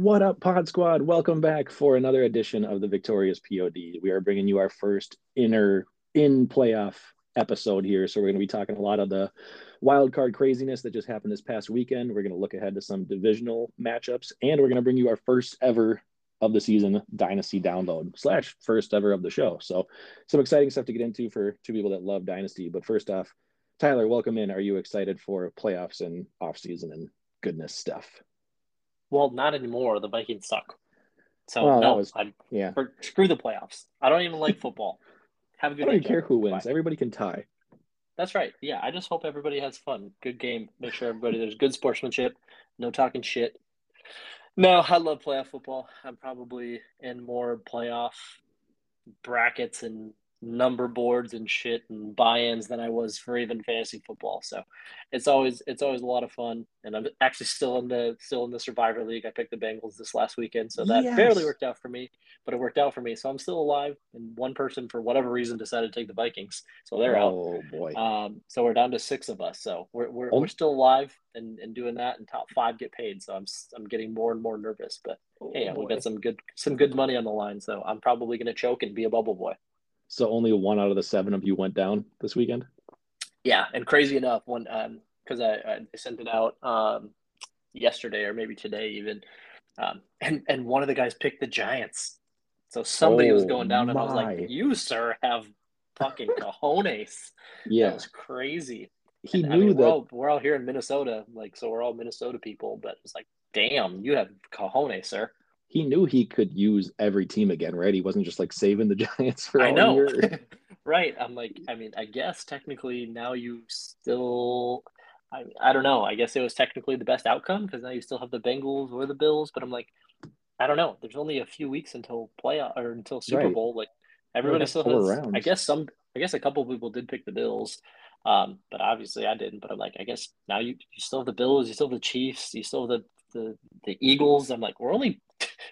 What up, Pod Squad? Welcome back for another edition of the Victorious POD. We are bringing you our first inner in playoff episode here. So, we're going to be talking a lot of the wild card craziness that just happened this past weekend. We're going to look ahead to some divisional matchups, and we're going to bring you our first ever of the season Dynasty download slash first ever of the show. So, some exciting stuff to get into for two people that love Dynasty. But first off, Tyler, welcome in. Are you excited for playoffs and off season and goodness stuff? Well, not anymore. The Vikings suck. So that no, was- I'm, Yeah. for, screw the playoffs. I don't even like football. Have a good I don't care who wins. Bye. Everybody can tie. That's right. Yeah, I just hope everybody has fun. Good game. Make sure everybody there's good sportsmanship. No talking shit. No, I love playoff football. I'm probably in more playoff brackets and number boards and shit and buy-ins than I was for even fantasy football. So it's always it's always a lot of fun. And I'm actually still in the still in the Survivor League. I picked the Bengals this last weekend, so that Yes. barely worked out for me, but it worked out for me. So I'm still alive. And one person for whatever reason decided to take the Vikings, so they're out. oh boy. Um, so we're down to six of us. So we're we're, Oh. we're still alive and, and doing that, and top five get paid. So I'm I'm getting more and more nervous. But hey, Oh, we boy. got some good some good money on the line. So I'm probably gonna choke and be a bubble boy. So only one out of the seven of you went down this weekend. Yeah, and crazy enough, when um because I, I sent it out um yesterday or maybe today even, um and and one of the guys picked the Giants. So somebody was Oh, going down, and I was like, "You sir have fucking cojones." That Yeah, was crazy. he And, knew I mean, that. we're all we're all here in Minnesota, like so we're all Minnesota people, but it's like, damn, you have cojones, sir. He knew he could use every team again, right? He wasn't just like saving the Giants for I know. year. right. I'm like, I mean, I guess technically now you still I I don't know. I guess it was technically the best outcome because now you still have the Bengals or the Bills, but I'm like, I don't know. There's only a few weeks until playoff or until Super Right. Bowl. Like everybody still has I guess some I guess a couple people did pick the Bills. Um, but obviously I didn't. But I'm like, I guess now you, you still have the Bills, you still have the Chiefs, you still have the the, the Eagles. I'm like, we're only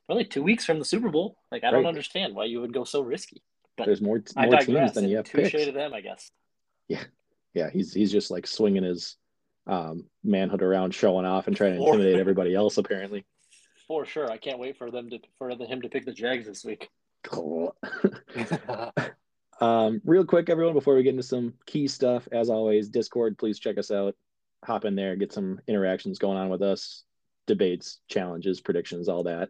we're two weeks from the Super Bowl. Like I don't understand why you would go so risky. But There's more more teams than you have touche picks. to them, I guess. Yeah, yeah. he's he's just like swinging his um, manhood around, showing off, and trying to intimidate everybody else. Apparently. For sure. I can't wait for them to for him to pick the Jags this week. um, real quick, everyone, before we get into some key stuff, as always, Discord, please check us out. Hop in there, get some interactions going on with us, debates, challenges, predictions, all that.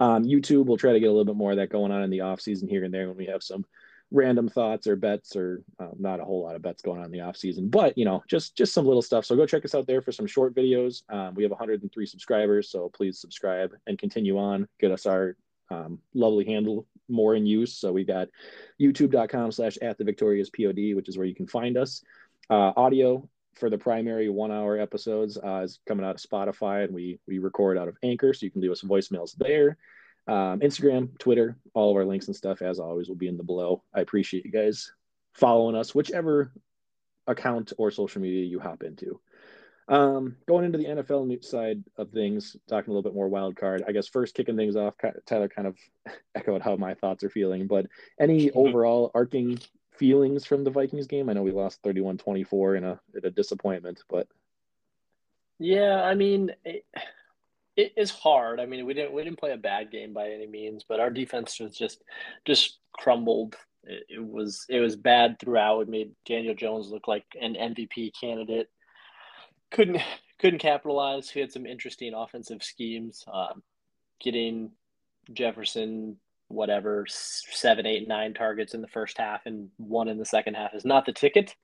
Um, YouTube, we'll try to get a little bit more of that going on in the off season here and there when we have some random thoughts or bets or uh, not a whole lot of bets going on in the off season, but you know, just just some little stuff. So go check us out there for some short videos. Um, we have 103 subscribers, so please subscribe and continue on. Get us our um, lovely handle more in use. So we got youtube.com slash at the victorious pod, which is where you can find us. Uh, audio for the primary one hour episodes uh, is coming out of Spotify and we, we record out of Anchor. So you can leave us voicemails there. Um, Instagram, Twitter, all of our links and stuff, as always, will be in the below. I appreciate you guys following us, whichever account or social media you hop into. Um, going into the NFL side of things, talking a little bit more wild card. I guess first kicking things off, Tyler kind of echoed how my thoughts are feeling, but any Mhm. overall arcing feelings from the Vikings game? I know we lost 31-24 in a in a disappointment, but Yeah, I mean, it, it is hard. I mean, we didn't we didn't play a bad game by any means, but our defense was just just crumbled. It, it was it was bad throughout. It made Daniel Jones look like an MVP candidate. Couldn't couldn't capitalize. He had some interesting offensive schemes. Um, getting Jefferson, whatever, seven, eight, nine targets in the first half and one in the second half is not the ticket.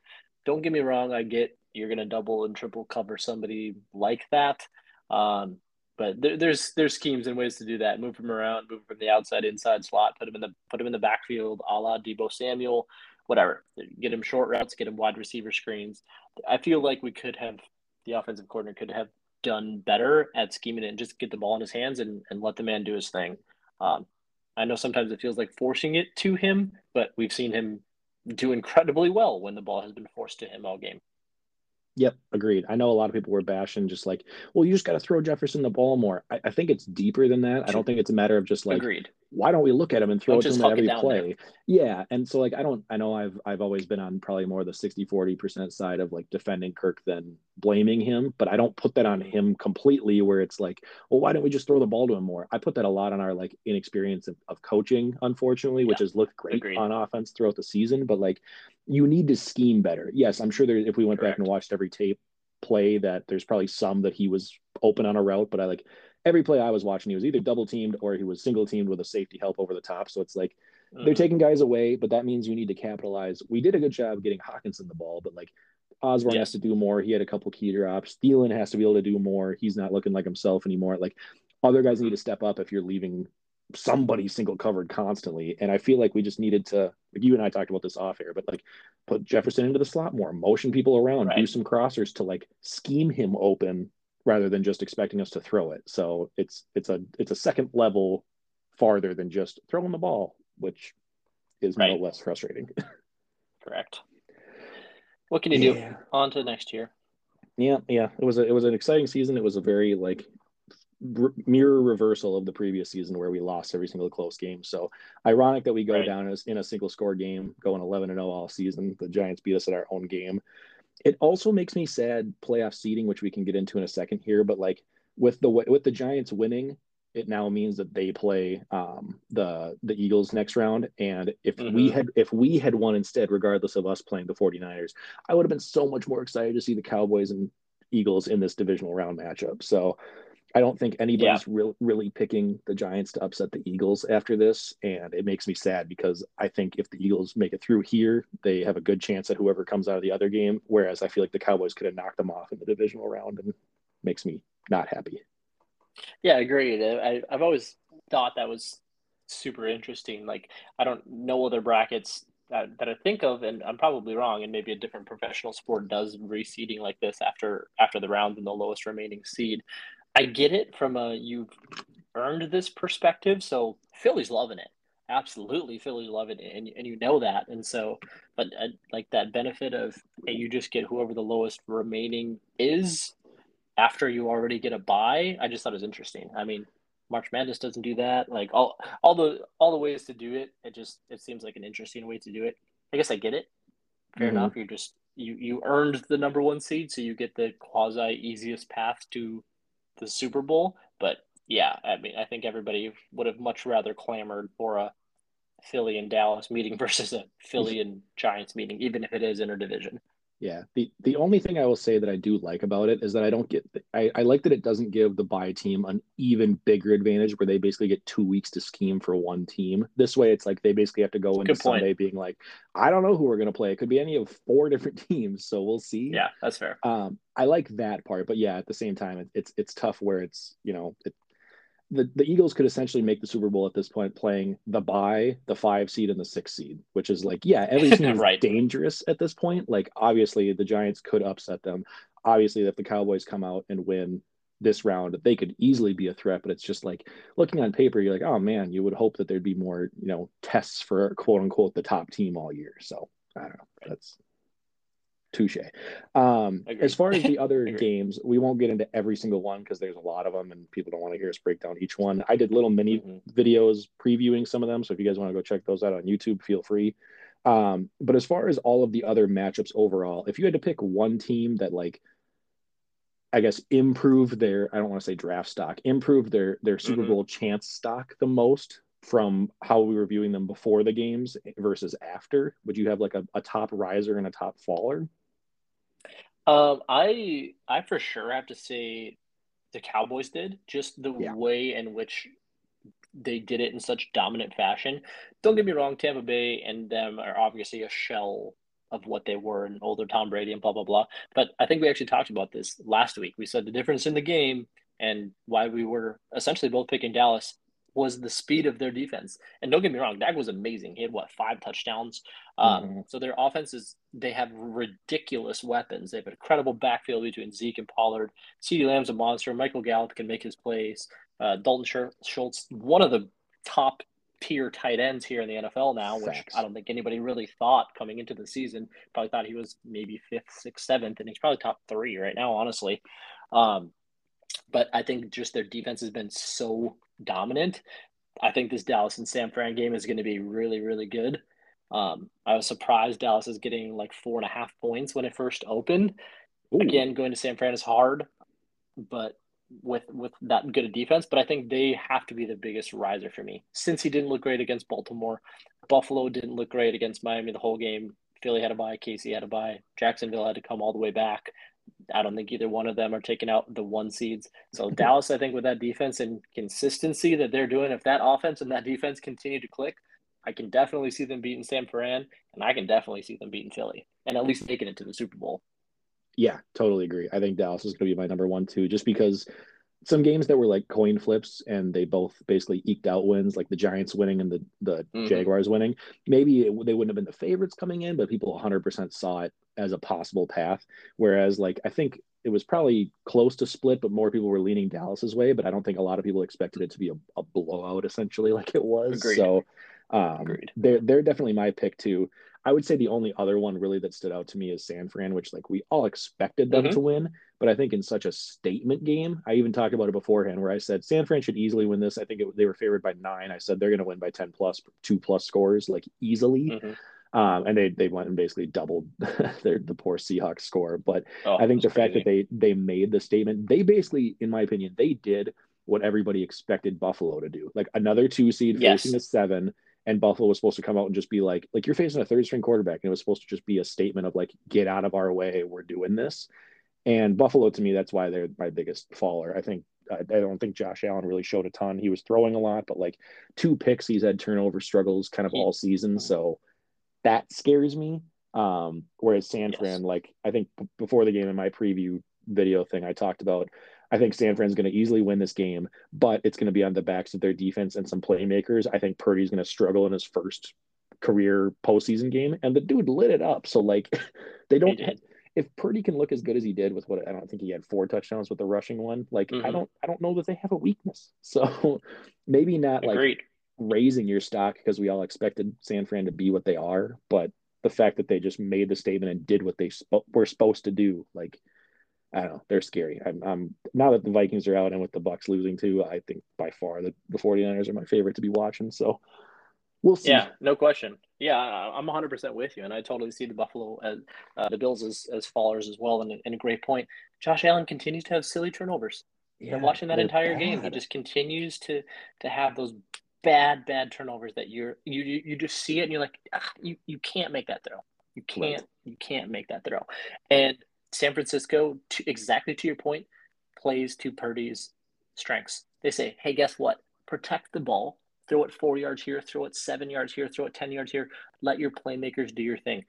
Don't get me wrong. I get you're going to double and triple cover somebody like that. Um, but there, there's there's schemes and ways to do that. Move them around, move from the outside inside slot, put them in the put him in the backfield, a la Deebo Samuel, whatever. Get him short routes, get him wide receiver screens. I feel like we could have the offensive coordinator could have done better at scheming it and just get the ball in his hands and, and let the man do his thing. Um, I know sometimes it feels like forcing it to him, but we've seen him do incredibly well when the ball has been forced to him all game. Yep, agreed. I know a lot of people were bashing, just like, well, you just got to throw Jefferson the ball more. I, I think it's deeper than that. I don't think it's a matter of just like Agreed. Why don't we look at him and throw don't it to him at every play? There. Yeah. And so like I don't I know I've I've always been on probably more the 60 40% side of like defending Kirk than blaming him, but I don't put that on him completely where it's like, well, why don't we just throw the ball to him more? I put that a lot on our like inexperience of, of coaching, unfortunately, which has looked great Agreed. on offense throughout the season. But like you need to scheme better. Yes, I'm sure there if we went Correct. back and watched every tape play that there's probably some that he was open on a route, but I like every play I was watching, he was either double teamed or he was single teamed with a safety help over the top. So it's like mm-hmm. they're taking guys away, but that means you need to capitalize. We did a good job getting Hockenson the ball, but like Osborn has to do more. He had a couple key drops. Thielen has to be able to do more. He's not looking like himself anymore. Like other guys need to step up if you're leaving somebody single covered constantly. And I feel like we just needed to, like you and I talked about this off air, but like put Jefferson into the slot more, motion people around, right. do some crossers to like scheme him open rather than just expecting us to throw it. So it's it's a it's a second level farther than just throwing the ball, which is right. no less frustrating. Correct. What can you yeah. do? On to next year. Yeah, yeah. It was a, it was an exciting season. It was a very like mirror reversal of the previous season where we lost every single close game. So ironic that we go right. down as in a single score game, going 11 and 0 all season. The Giants beat us at our own game. It also makes me sad playoff seeding, which we can get into in a second here. But like with the with the Giants winning, it now means that they play um, the the Eagles next round. And if mm-hmm. we had if we had won instead, regardless of us playing the 49ers, I would have been so much more excited to see the Cowboys and Eagles in this divisional round matchup. So I don't think anybody's yeah. re- really picking the Giants to upset the Eagles after this, and it makes me sad because I think if the Eagles make it through here, they have a good chance at whoever comes out of the other game. Whereas I feel like the Cowboys could have knocked them off in the divisional round, and makes me not happy. Yeah, agreed. I, I've always thought that was super interesting. Like I don't know other brackets that, that I think of, and I'm probably wrong, and maybe a different professional sport does reseeding like this after after the round and the lowest remaining seed. I get it from a you've earned this perspective. So Philly's loving it. Absolutely, Philly's loving it, and and you know that. And so, but uh, like that benefit of hey, you just get whoever the lowest remaining is after you already get a buy. I just thought it was interesting. I mean, March Madness doesn't do that. Like all all the all the ways to do it, it just it seems like an interesting way to do it. I guess I get it. Fair mm-hmm. enough. You're just you you earned the number one seed, so you get the quasi easiest path to the Super Bowl. But yeah, I mean, I think everybody would have much rather clamored for a Philly and Dallas meeting versus a Philly and Giants meeting, even if it is interdivision. Yeah. The the only thing I will say that I do like about it is that I don't get I, I like that it doesn't give the bye team an even bigger advantage where they basically get two weeks to scheme for one team. This way it's like they basically have to go into Sunday being like, I don't know who we're gonna play. It could be any of four different teams, so we'll see. Yeah, that's fair. Um I like that part, but yeah, at the same time it, it's it's tough where it's you know it, the, the Eagles could essentially make the Super Bowl at this point playing the bye, the five seed, and the six seed, which is like, yeah, every team is dangerous at this point. Like, obviously, the Giants could upset them. Obviously, if the Cowboys come out and win this round, they could easily be a threat. But it's just like looking on paper, you're like, oh man, you would hope that there'd be more, you know, tests for quote unquote the top team all year. So I don't know. That's touche. Um, as far as the other games, we won't get into every single one because there's a lot of them and people don't want to hear us break down each one. I did little mini mm-hmm. videos previewing some of them. So if you guys want to go check those out on YouTube, feel free. Um, but as far as all of the other matchups overall, if you had to pick one team that like I guess improved their I don't want to say draft stock, improved their their Super mm-hmm. Bowl chance stock the most from how we were viewing them before the games versus after? Would you have like a, a top riser and a top faller? Um, I I for sure have to say the Cowboys did just the yeah. way in which they did it in such dominant fashion. Don't get me wrong, Tampa Bay and them are obviously a shell of what they were in older Tom Brady and blah blah blah. But I think we actually talked about this last week. We said the difference in the game and why we were essentially both picking Dallas was the speed of their defense. And don't get me wrong, Dak was amazing. He had what five touchdowns. Um, mm-hmm. So their offense is they have ridiculous weapons. They have an incredible backfield between Zeke and Pollard. CeeDee Lamb's a monster. Michael Gallup can make his plays. Uh, Dalton Schultz, one of the top tier tight ends here in the NFL now, which. I don't think anybody really thought coming into the season. Probably thought he was maybe fifth, sixth, seventh, and he's probably top three right now, honestly. Um, but I think just their defense has been so dominant. I think this Dallas and San Fran game is going to be really, really good. Um, I was surprised Dallas is getting like four and a half points when it first opened. Ooh. Again, going to San Fran is hard, but with with that good a defense. But I think they have to be the biggest riser for me. Cincy didn't look great against Baltimore, Buffalo didn't look great against Miami the whole game. Philly had to buy, KC had to buy, Jacksonville had to come all the way back. I don't think either one of them are taking out the one seeds. So Dallas, I think, with that defense and consistency that they're doing, if that offense and that defense continue to click, I can definitely see them beating San Fran, and I can definitely see them beating Philly, and at least making it to the Super Bowl. Yeah, totally agree. I think Dallas is going to be my number one too, just because some games that were like coin flips and they both basically eked out wins, like the Giants winning and the the mm-hmm. Jaguars winning. Maybe it, they wouldn't have been the favorites coming in, but people 100% saw it as a possible path. Whereas, like I think it was probably close to split, but more people were leaning Dallas's way. But I don't think a lot of people expected it to be a, a blowout, essentially, like it was. Agreed. So um, Agreed. They're they're definitely my pick too. I would say the only other one really that stood out to me is San Fran, which like we all expected them mm-hmm. to win, but I think in such a statement game, I even talked about it beforehand where I said San Fran should easily win this. I think it, they were favored by nine. I said they're going to win by ten plus, two plus scores like easily. Mm-hmm. Um, and they they went and basically doubled their the poor Seahawks score. But oh, I think the crazy. fact that they they made the statement, they basically, in my opinion, they did what everybody expected Buffalo to do. Like another two seed yes. facing a seven and Buffalo was supposed to come out and just be like, like you're facing a third string quarterback, and it was supposed to just be a statement of like, get out of our way, we're doing this. And Buffalo, to me, that's why they're my biggest faller. I think I don't think Josh Allen really showed a ton. He was throwing a lot, but like two picks, he's had turnover struggles kind of all season, so that scares me. Um, whereas San Fran, yes. like I think before the game in my preview video thing, I talked about I think San Fran's going to easily win this game, but it's going to be on the backs of their defense and some playmakers. I think Purdy's going to struggle in his first career postseason game, and the dude lit it up. So like, they don't. If Purdy can look as good as he did with what I don't think he had four touchdowns with the rushing one, like mm-hmm. I don't, I don't know that they have a weakness. So maybe not Agreed. like raising your stock because we all expected San Fran to be what they are, but the fact that they just made the statement and did what they sp- were supposed to do, like I don't know. They're scary. I'm, I'm now that the Vikings are out and with the Bucs losing too, I think by far the, the 49ers are my favorite to be watching. So we'll see. Yeah, no question. Yeah, I'm 100% with you. And I totally see the Buffalo as uh, the Bills as, as fallers as well. And, and a great point. Josh Allen continues to have silly turnovers. Yeah, and watching that entire bad. game, he just continues to to have those bad, bad turnovers that you're you you just see it and you're like, you you can't make that throw. You can't right. you can't make that throw. And San Francisco, to, exactly to your point, plays to Purdy's strengths. They say, hey, guess what? Protect the ball, throw it four yards here, throw it seven yards here, throw it 10 yards here. Let your playmakers do your thing.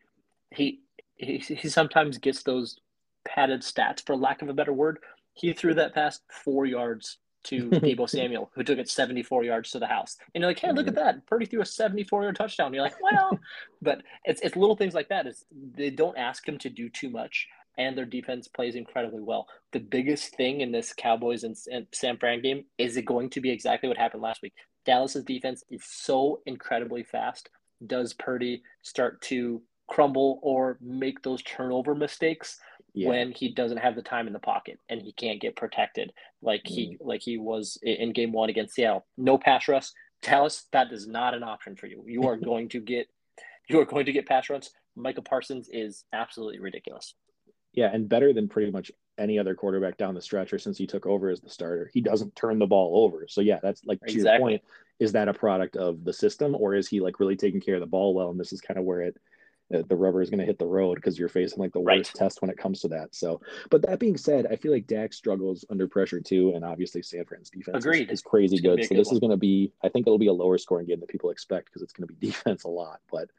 He, he, he sometimes gets those padded stats, for lack of a better word. He threw that pass four yards to Deebo Samuel, who took it 74 yards to the house. And you're like, hey, look at that. Purdy threw a 74 yard touchdown. You're like, well, but it's, it's little things like that. Is they don't ask him to do too much and their defense plays incredibly well. The biggest thing in this Cowboys and, and San Fran game is it going to be exactly what happened last week. Dallas's defense is so incredibly fast. Does Purdy start to crumble or make those turnover mistakes yeah. when he doesn't have the time in the pocket and he can't get protected like mm. he like he was in game one against Seattle? No pass rush. Dallas, that is not an option for you. You are going to get you are going to get pass runs. Micah Parsons is absolutely ridiculous. Yeah, and better than pretty much any other quarterback down the stretch or since he took over as the starter. He doesn't turn the ball over. So yeah, that's like to exactly. your point. Is that a product of the system, or is he like really taking care of the ball well? And this is kind of where it uh, the rubber is going to hit the road because you're facing like the right. worst test when it comes to that. So, but that being said, I feel like Dak struggles under pressure too, and obviously San Fran's defense is, is, crazy good. So good this one. is going to be, I think it'll be a lower scoring game that people expect because it's going to be defense a lot. But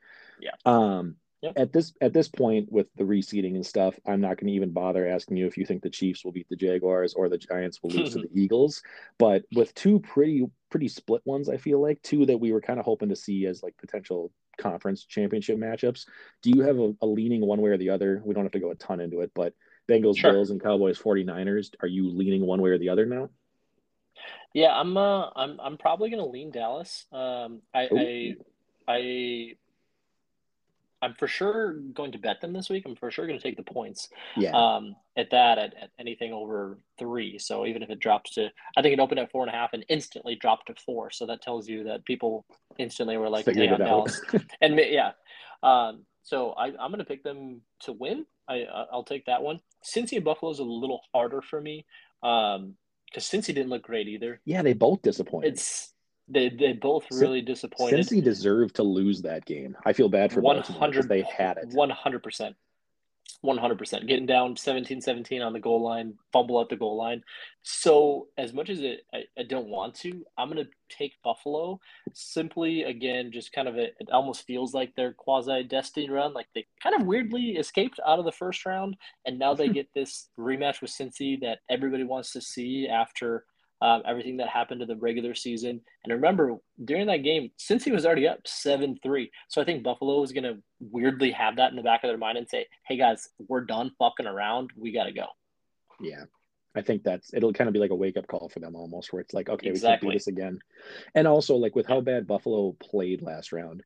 yeah, um, Yep. At this at this point with the reseeding and stuff, I'm not going to even bother asking you if you think the Chiefs will beat the Jaguars or the Giants will lose to the Eagles. But with two pretty pretty split ones, I feel like two that we were kind of hoping to see as like potential conference championship matchups. Do you have a, a, leaning one way or the other? We don't have to go a ton into it, but Bengals, sure. Bills, and Cowboys, 49ers. Are you leaning one way or the other now? Yeah, I'm. Uh, I'm. I'm probably going to lean Dallas. Um, I, I, I I'm for sure going to bet them this week. I'm for sure going to take the points. Yeah. Um, at that, at, at anything over three. So even if it drops to, I think it opened at four and a half and instantly dropped to four. So that tells you that people instantly were like, Figured "Hey, it on. Dallas," and yeah. Um, so I, I'm going to pick them to win. I I- I'll take that one. Cincy and Buffalo is a little harder for me. Um, because Cincy didn't look great either. yeah, they both disappointed. It's they they both Cin- really disappointed. Cincy deserved to lose that game. I feel bad for Baltimore 100 they had it. One hundred percent. One hundred percent. Getting down 17-17 on the goal line, fumble at the goal line. So as much as it, I, I don't want to, I'm gonna take Buffalo. Simply again, just kind of a, it almost feels like their quasi destiny run. Like they kind of weirdly escaped out of the first round, and now they get this rematch with Cincy that everybody wants to see after um, everything that happened to the regular season. And remember, during that game, Cincy was already up 7 3. So I think Buffalo is going to weirdly have that in the back of their mind and say, hey guys, we're done fucking around. We got to go. Yeah. I think that's it'll kind of be like a wake up call for them almost where it's like, okay, we can't do this again. And also like with how bad Buffalo played last round,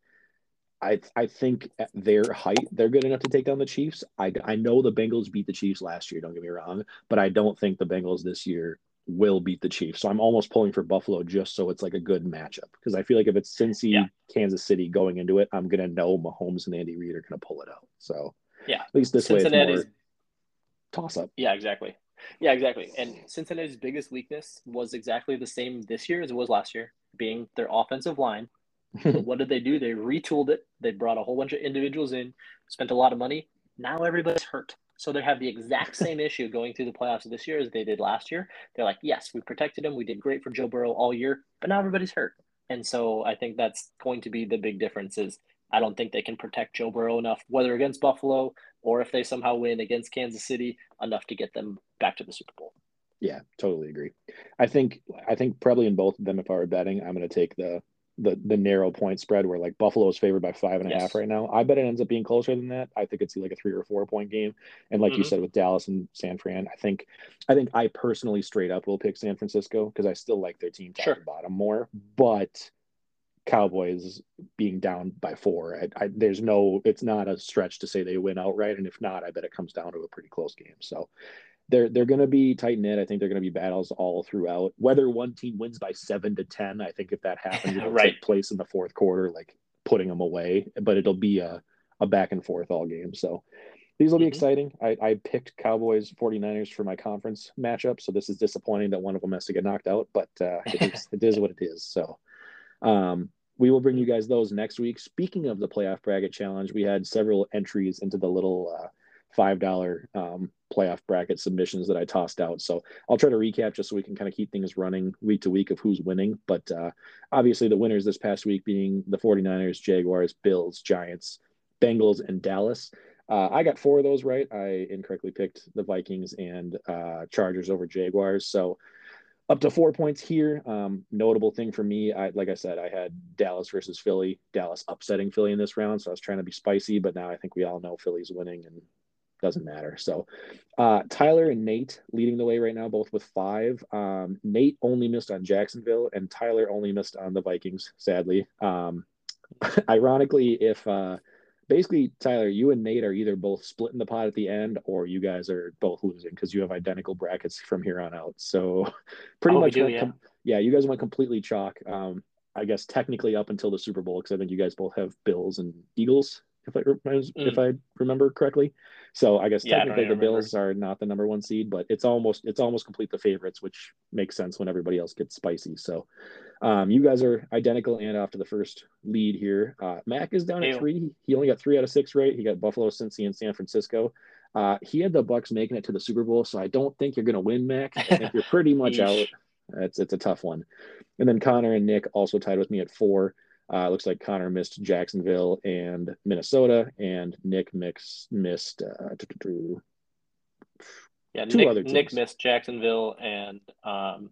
I I think at their height they're good enough to take down the Chiefs. I I know the Bengals beat the Chiefs last year, don't get me wrong, but I don't think the Bengals this year will beat the Chiefs. So I'm almost pulling for Buffalo just so it's like a good matchup because I feel like if it's Cincy, Yeah. Kansas City going into it, I'm gonna know Mahomes and Andy Reid are gonna pull it out. So Yeah. at least this way it's more toss up. Yeah, exactly. Yeah, exactly. And Cincinnati's biggest weakness was exactly the same this year as it was last year, being their offensive line. What did they do? They retooled it. They brought a whole bunch of individuals in, spent a lot of money. Now everybody's hurt. So they have the exact same issue going through the playoffs this year as they did last year. They're like, yes, we protected him. We did great for Joe Burrow all year, but now everybody's hurt. And so I think that's going to be the big difference is I don't think they can protect Joe Burrow enough, whether against Buffalo or if they somehow win against Kansas City, enough to get them back to the Super Bowl. Yeah, totally agree. I think I think probably in both of them, if I were betting, I'm going to take the the the narrow point spread where like Buffalo is favored by five and a half Yes. right now. I bet it ends up being closer than that. I think it's like a three or four point game. And like you Mhm. said with Dallas and San Fran, I think I think I personally straight up will pick San Francisco because I still like their team top Sure. to bottom more. But Cowboys being down by four, I, I, there's no, it's not a stretch to say they win outright. And if not, I bet it comes down to a pretty close game. So they're they're going to be tight knit. I think they're going to be battles all throughout. Whether one team wins by seven to ten, I think if that happens, it'll Right. take place in the fourth quarter, like putting them away. But it'll be a a back and forth all game. So these will be Mhm. exciting. I, I picked Cowboys 49ers for my conference matchup, so this is disappointing that one of them has to get knocked out, but uh, it, is, it is what it is. So um, we will bring you guys those next week. Speaking of the playoff bracket challenge, we had several entries into the little uh, five dollar um, playoff bracket submissions that I tossed out. So I'll try to recap just so we can kind of keep things running week to week of who's winning. But uh, obviously, the winners this past week being the 49ers, Jaguars, Bills, Giants, Bengals, and Dallas. Uh, I got four of those right. I incorrectly picked the Vikings and uh, Chargers over Jaguars. So up to four points here. Um, notable thing for me, I like I said, I had Dallas versus Philly. Dallas upsetting Philly in this round, so I was trying to be spicy, but now I think we all know Philly's winning and doesn't matter. So uh, Tyler and Nate leading the way right now, both with five. Um, Nate only missed on Jacksonville, and Tyler only missed on the Vikings. Sadly, um, ironically, if uh, basically Tyler, you and Nate are either both splitting the pot at the end, or you guys are both losing because you have identical brackets from here on out. So pretty Oh, much, do, yeah. com- yeah, you guys went completely chalk. Um, I guess technically up until the Super Bowl because I think you guys both have Bills and Eagles, if I if I remember correctly. So I guess. Yeah, I technically the even remember. Bills are not the number one seed, but it's almost it's almost complete the favorites, which makes sense when everybody else gets spicy. So um, you guys are identical and off to the first lead here. Uh, Mac is down at three. He only got three out of six right. He got Buffalo, Cincy, and San Francisco. Uh, he had the Bucs making it to the Super Bowl, so I don't think you're going to win, Mac. I think you're pretty much out. It's it's a tough one. And then Connor and Nick also tied with me at four. Uh, looks like Connor missed Jacksonville and Minnesota, and Nick mix, missed uh, Yeah, Two Nick, other Nick missed Jacksonville and um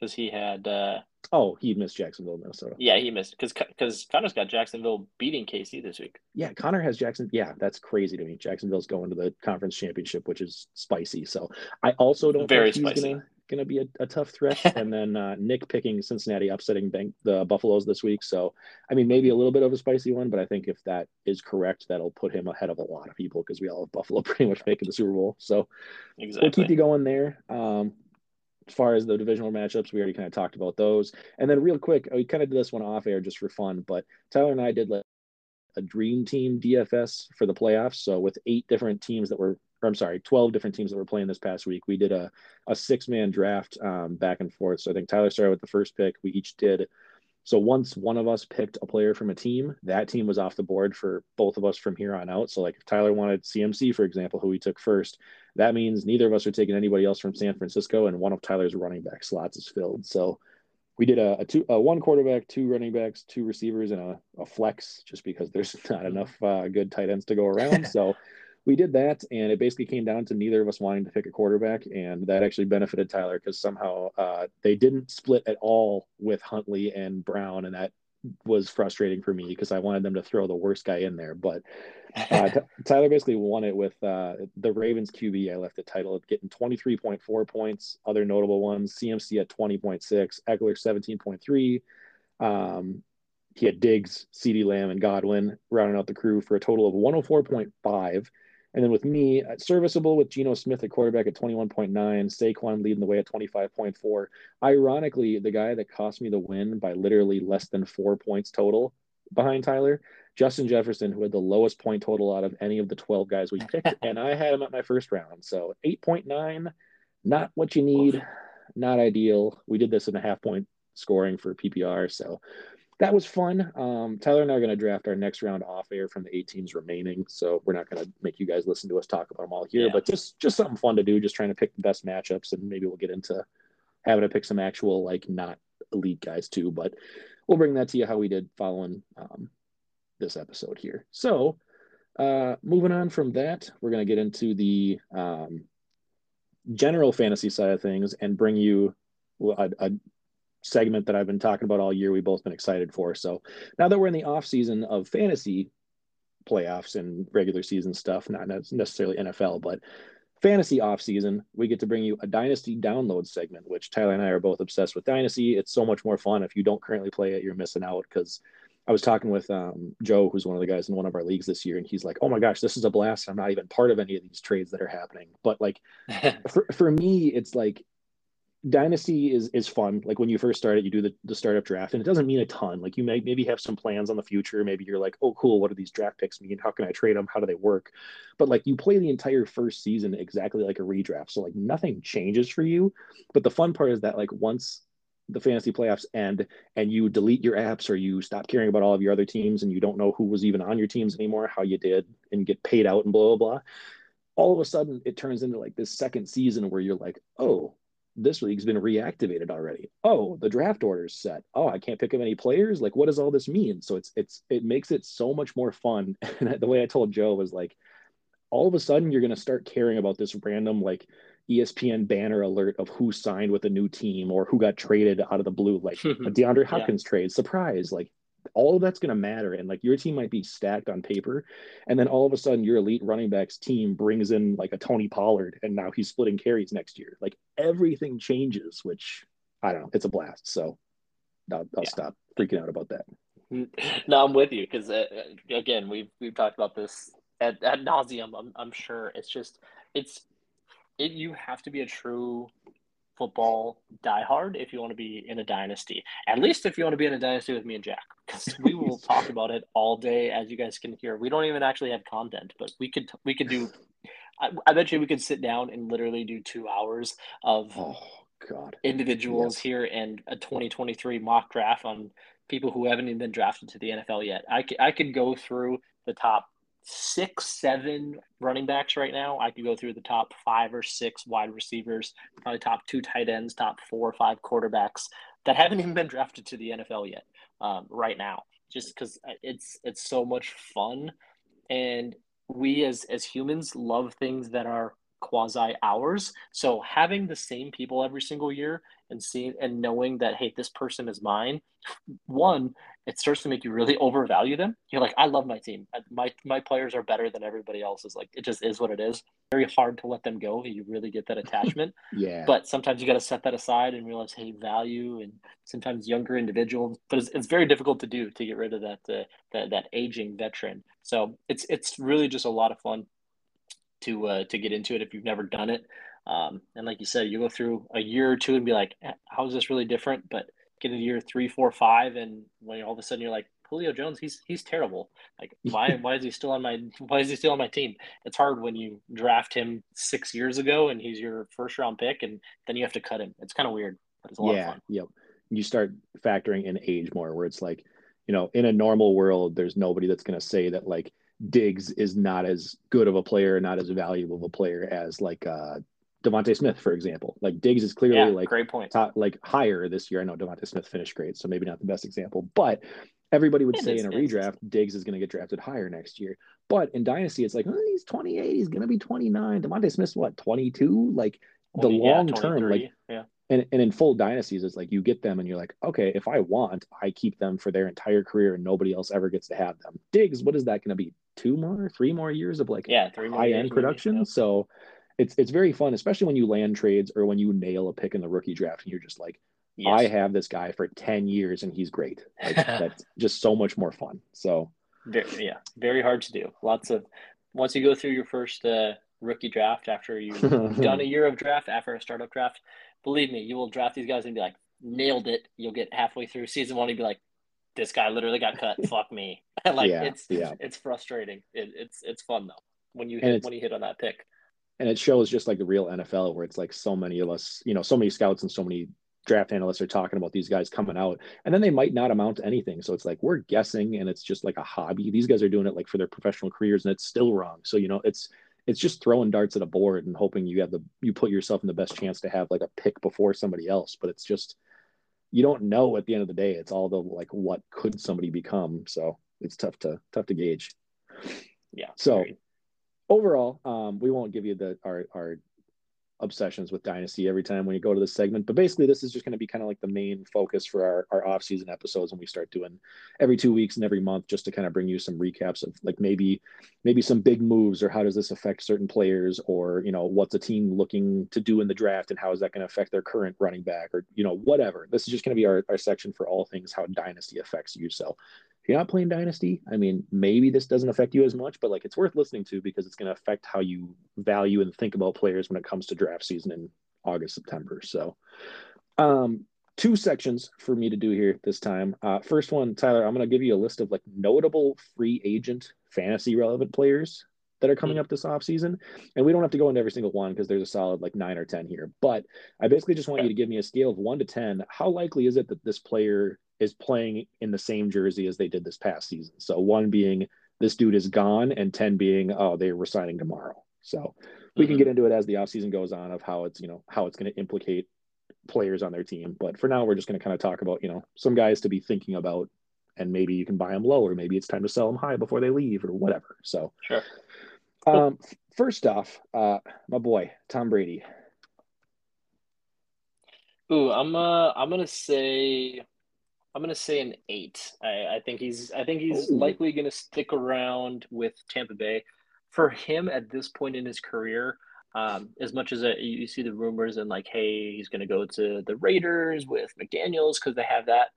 because he had uh oh he missed Jacksonville, Minnesota. yeah he missed because because Connor's got Jacksonville beating KC this week. Yeah, Connor has Jackson. Yeah, that's crazy to me. Jacksonville's going to the conference championship, which is spicy. So I also don't Very spicy. gonna going to be a, a, tough threat. and then uh, Nick picking Cincinnati upsetting bank, the Buffaloes this week. So, I mean, maybe a little bit of a spicy one, but I think if that is correct, that'll put him ahead of a lot of people because we all have Buffalo pretty much making the Super Bowl. So exactly. we'll keep you going there. Um, as far as the divisional matchups, we already kind of talked about those. And then real quick, we kind of did this one off air just for fun, but Tyler and I did like a dream team DFS for the playoffs. So with eight different teams that were, I'm sorry, 12 different teams that were playing this past week, we did a, a six man draft um, back and forth. So I think Tyler started with the first pick. We each did so once one of us picked a player from a team, that team was off the board for both of us from here on out. So like if Tyler wanted CMC, for example, who he took first, that means neither of us are taking anybody else from San Francisco, and one of Tyler's running back slots is filled. So we did a, a two, a one quarterback, two running backs, two receivers, and a, a flex, just because there's not enough uh, good tight ends to go around. So we did that, and it basically came down to neither of us wanting to pick a quarterback, and that actually benefited Tyler because somehow uh, they didn't split at all with Huntley and Brown, and that was frustrating for me because I wanted them to throw the worst guy in there. But uh, t- Tyler basically won it with uh, the Ravens QB. I left the title of getting 23.4 points. Other notable ones: CMC at 20.6, Ekeler 17.3. Um, he had Diggs, CeeDee Lamb, and Godwin rounding out the crew for a total of 104.5. And then with me, uh, serviceable with Geno Smith at quarterback at 21.9, Saquon leading the way at 25.4. Ironically, the guy that cost me the win by literally less than four points total behind Tyler, Justin Jefferson, who had the lowest point total out of any of the 12 guys we picked. and I had him at my first round. So 8.9, not what you need, not ideal. We did this in a half point scoring for PPR. So that was fun. Um, Tyler and I are going to draft our next round off air from the eight teams remaining, so we're not going to make you guys listen to us talk about them all here. Yeah. But just just something fun to do, just trying to pick the best matchups, and maybe we'll get into having to pick some actual like not elite guys too. But we'll bring that to you how we did following um, this episode here. So uh, moving on from that, we're going to get into the um, general fantasy side of things and bring you a, a segment that I've been talking about all year. We've both been excited for. So now that we're in the off season of fantasy playoffs and regular season stuff, not necessarily NFL, but fantasy off season, we get to bring you a dynasty download segment, which Tyler and I are both obsessed with dynasty. It's so much more fun. If you don't currently play it, you're missing out because I was talking with um, Joe, who's one of the guys in one of our leagues this year, and he's like, "Oh my gosh, this is a blast! I'm not even part of any of these trades that are happening." But like, for for me, it's like dynasty is is fun. Like when you first start it you do the, the startup draft and it doesn't mean a ton. Like you may maybe have some plans on the future. Maybe you're like oh cool what do these draft picks mean? How can i trade them? How do they work? But like you play the entire first season exactly like a redraft so like nothing changes for you. But the fun part is that like once the fantasy playoffs end and you delete your apps or you stop caring about all of your other teams and you don't know who was even on your teams anymore how you did and get paid out and blah blah blah all of a sudden it turns into like this second season where you're like oh this league's been reactivated already. Oh, the draft order's set. Oh, I can't pick up any players. Like, what does all this mean? So it's it's it makes it so much more fun. And the way I told Joe was like, all of a sudden you're gonna start caring about this random like ESPN banner alert of who signed with a new team or who got traded out of the blue, like a DeAndre Hopkins yeah. trade, surprise. Like all of that's going to matter. And like your team might be stacked on paper. And then all of a sudden, your elite running backs team brings in like a Tony Pollard, and now he's splitting carries next year. Like everything changes, which I don't know. It's a blast. So I'll, I'll yeah. stop freaking out about that. No, I'm with you because uh, again, we've we've talked about this at, at nauseum. I'm I'm sure it's just it's it. You have to be a true football diehard if you want to be in a dynasty. At least if you want to be in a dynasty with me and Jack, because we will talk about it all day, as you guys can hear. We don't even actually have content, but we could we could do. I, I bet you we could sit down and literally do two hours of oh god individuals yes. here and a 2023 mock draft on people who haven't even been drafted to the NFL yet. I could, I could go through the top six, seven running backs right now. I could go through the top five or six wide receivers, probably top two tight ends, top four or five quarterbacks that haven't even been drafted to the NFL yet. Um, right now, just because it's it's so much fun, and we as as humans love things that are quasi ours. So having the same people every single year and seeing and knowing that hey, this person is mine, one, it starts to make you really overvalue them. You're like, I love my team. My my players are better than everybody else's. Like it just is what it is. Very hard to let them go. You really get that attachment. yeah. But sometimes you got to set that aside and realize, hey, value and sometimes younger individuals. But it's, it's very difficult to do to get rid of that uh, that that aging veteran. So it's it's really just a lot of fun to uh, to get into it if you've never done it. Um, and like you said, you go through a year or two and be like, eh, how is this really different? But get into year three, four, five, and when all of a sudden you're like, Julio Jones, he's he's terrible. Like why why is he still on my why is he still on my team? It's hard when you draft him six years ago and he's your first round pick, and then you have to cut him. It's kind of weird, but it's a lot yeah, of fun. Yep. You start factoring in age more, where it's like, you know, in a normal world, there's nobody that's going to say that like Diggs is not as good of a player, not as valuable of a player as like uh, DeVonta Smith, for example. Like Diggs is clearly Yeah, like great point. top, like higher this year. I know DeVonta Smith finished great, so maybe not the best example, but everybody would It say is- in a redraft, Diggs is going to get drafted higher next year. But in Dynasty, it's like, oh, he's 28, he's going to be 29. DeVonta Smith's what, 22? Like the 20, yeah, long term, like yeah. and, and in full dynasties, it's like you get them and you're like, okay, if I want, I keep them for their entire career and nobody else ever gets to have them. Diggs, what is that going to be? Two more, three more years of like Yeah, three high end maybe, production. yeah. So it's it's very fun, especially when you land trades or when you nail a pick in the rookie draft and you're just like, I have this guy for 10 years and he's great. Like, that's just so much more fun. So Very, yeah, very hard to do. Lots of once you go through your first uh, rookie draft after you've done a year of draft after a startup draft, believe me, you will draft these guys and be like, nailed it. You'll get halfway through season one and be like, this guy literally got cut. Fuck me. like Yeah, it's yeah. it's frustrating. It, it's it's fun though when you hit when you hit on that pick. And it shows just like the real NFL where it's like so many of us, you know, so many scouts and so many draft analysts are talking about these guys coming out and then they might not amount to anything. So it's like we're guessing and it's just like a hobby. These guys are doing it like for their professional careers and it's still wrong. So you know, it's it's just throwing darts at a board and hoping you have the you put yourself in the best chance to have like a pick before somebody else, but it's just you don't know at the end of the day. It's all the like what could somebody become. So it's tough to tough to gauge. Yeah. So. Overall, um, we won't give you the our our obsessions with Dynasty every time when you go to this segment, but basically this is just going to be kind of like the main focus for our our off season episodes when we start doing every two weeks and every month, just to kind of bring you some recaps of like maybe maybe some big moves or how does this affect certain players or you know what's a team looking to do in the draft and how is that going to affect their current running back or you know whatever. This is just going to be our, our section for all things how Dynasty affects you. So you're not playing Dynasty, I mean, maybe this doesn't affect you as much, but like it's worth listening to because it's going to affect how you value and think about players when it comes to draft season in August, September. So, um, two sections for me to do here this time. Uh, first one, Tyler, I'm going to give you a list of like notable free agent fantasy relevant players that are coming Mhm. up this offseason. And we don't have to go into every single one because there's a solid like nine or 10 here. But I basically just want you to give me a scale of one to 10. How likely is it that this player is playing in the same jersey as they did this past season? So one being this dude is gone, and 10 being, oh, they're resigning tomorrow. So we can Mhm. get into it as the offseason goes on of how it's, you know, how it's going to implicate players on their team. But for now, we're just going to kind of talk about, you know, some guys to be thinking about. And maybe you can buy them low, or maybe it's time to sell them high before they leave, or whatever. So, Sure. um, first off, uh, my boy Tom Brady. Ooh, I'm uh I'm gonna say I'm gonna say an eight. I, I think he's I think he's Ooh. likely gonna stick around with Tampa Bay. For him at this point in his career, um, as much as uh, you you see the rumors and like, hey, he's gonna go to the Raiders with McDaniels because they have that.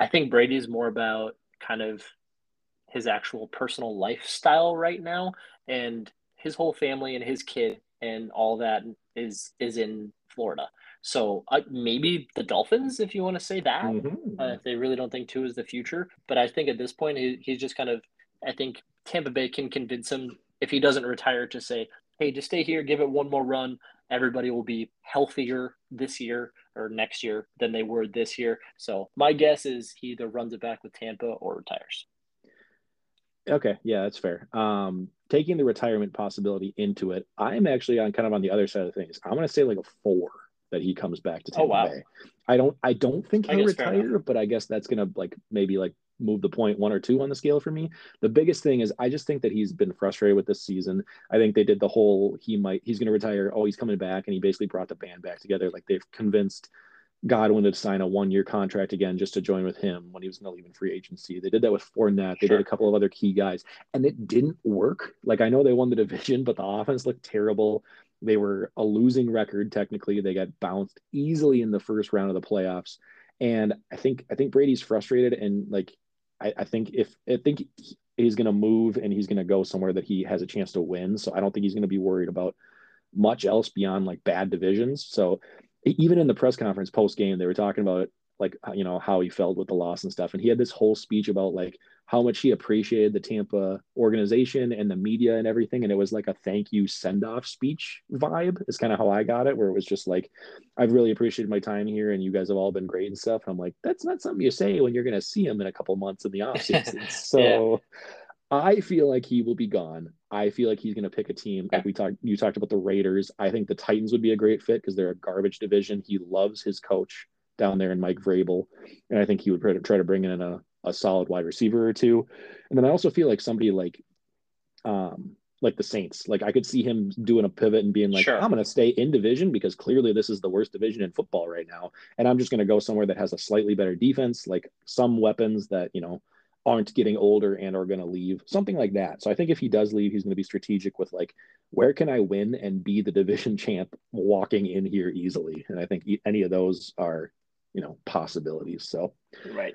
I think Brady's more about kind of his actual personal lifestyle right now, and his whole family and his kid and all that is is in Florida. So uh, maybe the Dolphins, if you want to say that, Mhm. uh, if they really don't think Tua is the future. But I think at this point, he, he's just kind of. I think Tampa Bay can convince him if he doesn't retire to say, "Hey, just stay here, give it one more run. Everybody will be healthier this year or next year than they were this year." So my guess is he either runs it back with Tampa or retires. Okay, yeah, that's fair. Um, taking the retirement possibility into it, I'm actually on kind of on the other side of things. I'm going to say like a four that he comes back to Oh, Tampa wow. Bay. I don't, I don't think he'll retire, but I guess that's going to like maybe like move the point one or two on the scale for me. The biggest thing is I just think that he's been frustrated with this season. I think they did the whole he might he's going to retire. Oh, he's coming back, and he basically brought the band back together. Like they've convinced Godwin to sign a one year contract again just to join with him when he was going to leave in free agency. They did that with Fournette. They sure. did a couple of other key guys, and it didn't work. Like I know they won the division, but the offense looked terrible. They were a losing record technically. They got bounced easily in the first round of the playoffs. And I think I think Brady's frustrated and like I, I think if I think he's to move and he's to go somewhere that he has a chance to win. So I don't think he's to be worried about much else beyond like bad divisions. So even in the press conference post game, they were talking about like you know how he felt with the loss and stuff, and he had this whole speech about like how much he appreciated the Tampa organization and the media and everything. And it was like a thank you send off speech vibe, is kind of how I got it, where it was just like, I've really appreciated my time here and you guys have all been great and stuff. And I'm like, that's not something you say when you're going to see him in a couple months in the off season. so yeah. I feel like he will be gone. I feel like he's going to pick a team. Like we talked, you talked about the Raiders. I think the Titans would be a great fit because they're a garbage division. He loves his coach down there in Mike Vrabel. And I think he would try to, bring in a a solid wide receiver or two. And then I also feel like somebody like um like the Saints. Like I could see him doing a pivot and being like, sure. I'm going to stay in division because clearly this is the worst division in football right now, and I'm just going to go somewhere that has a slightly better defense, like some weapons that you know aren't getting older and are going to leave, something like that. So I think if he does leave, he's going to be strategic with like, where can I win and be the division champ walking in here easily? And I think any of those are, you know, possibilities. So right.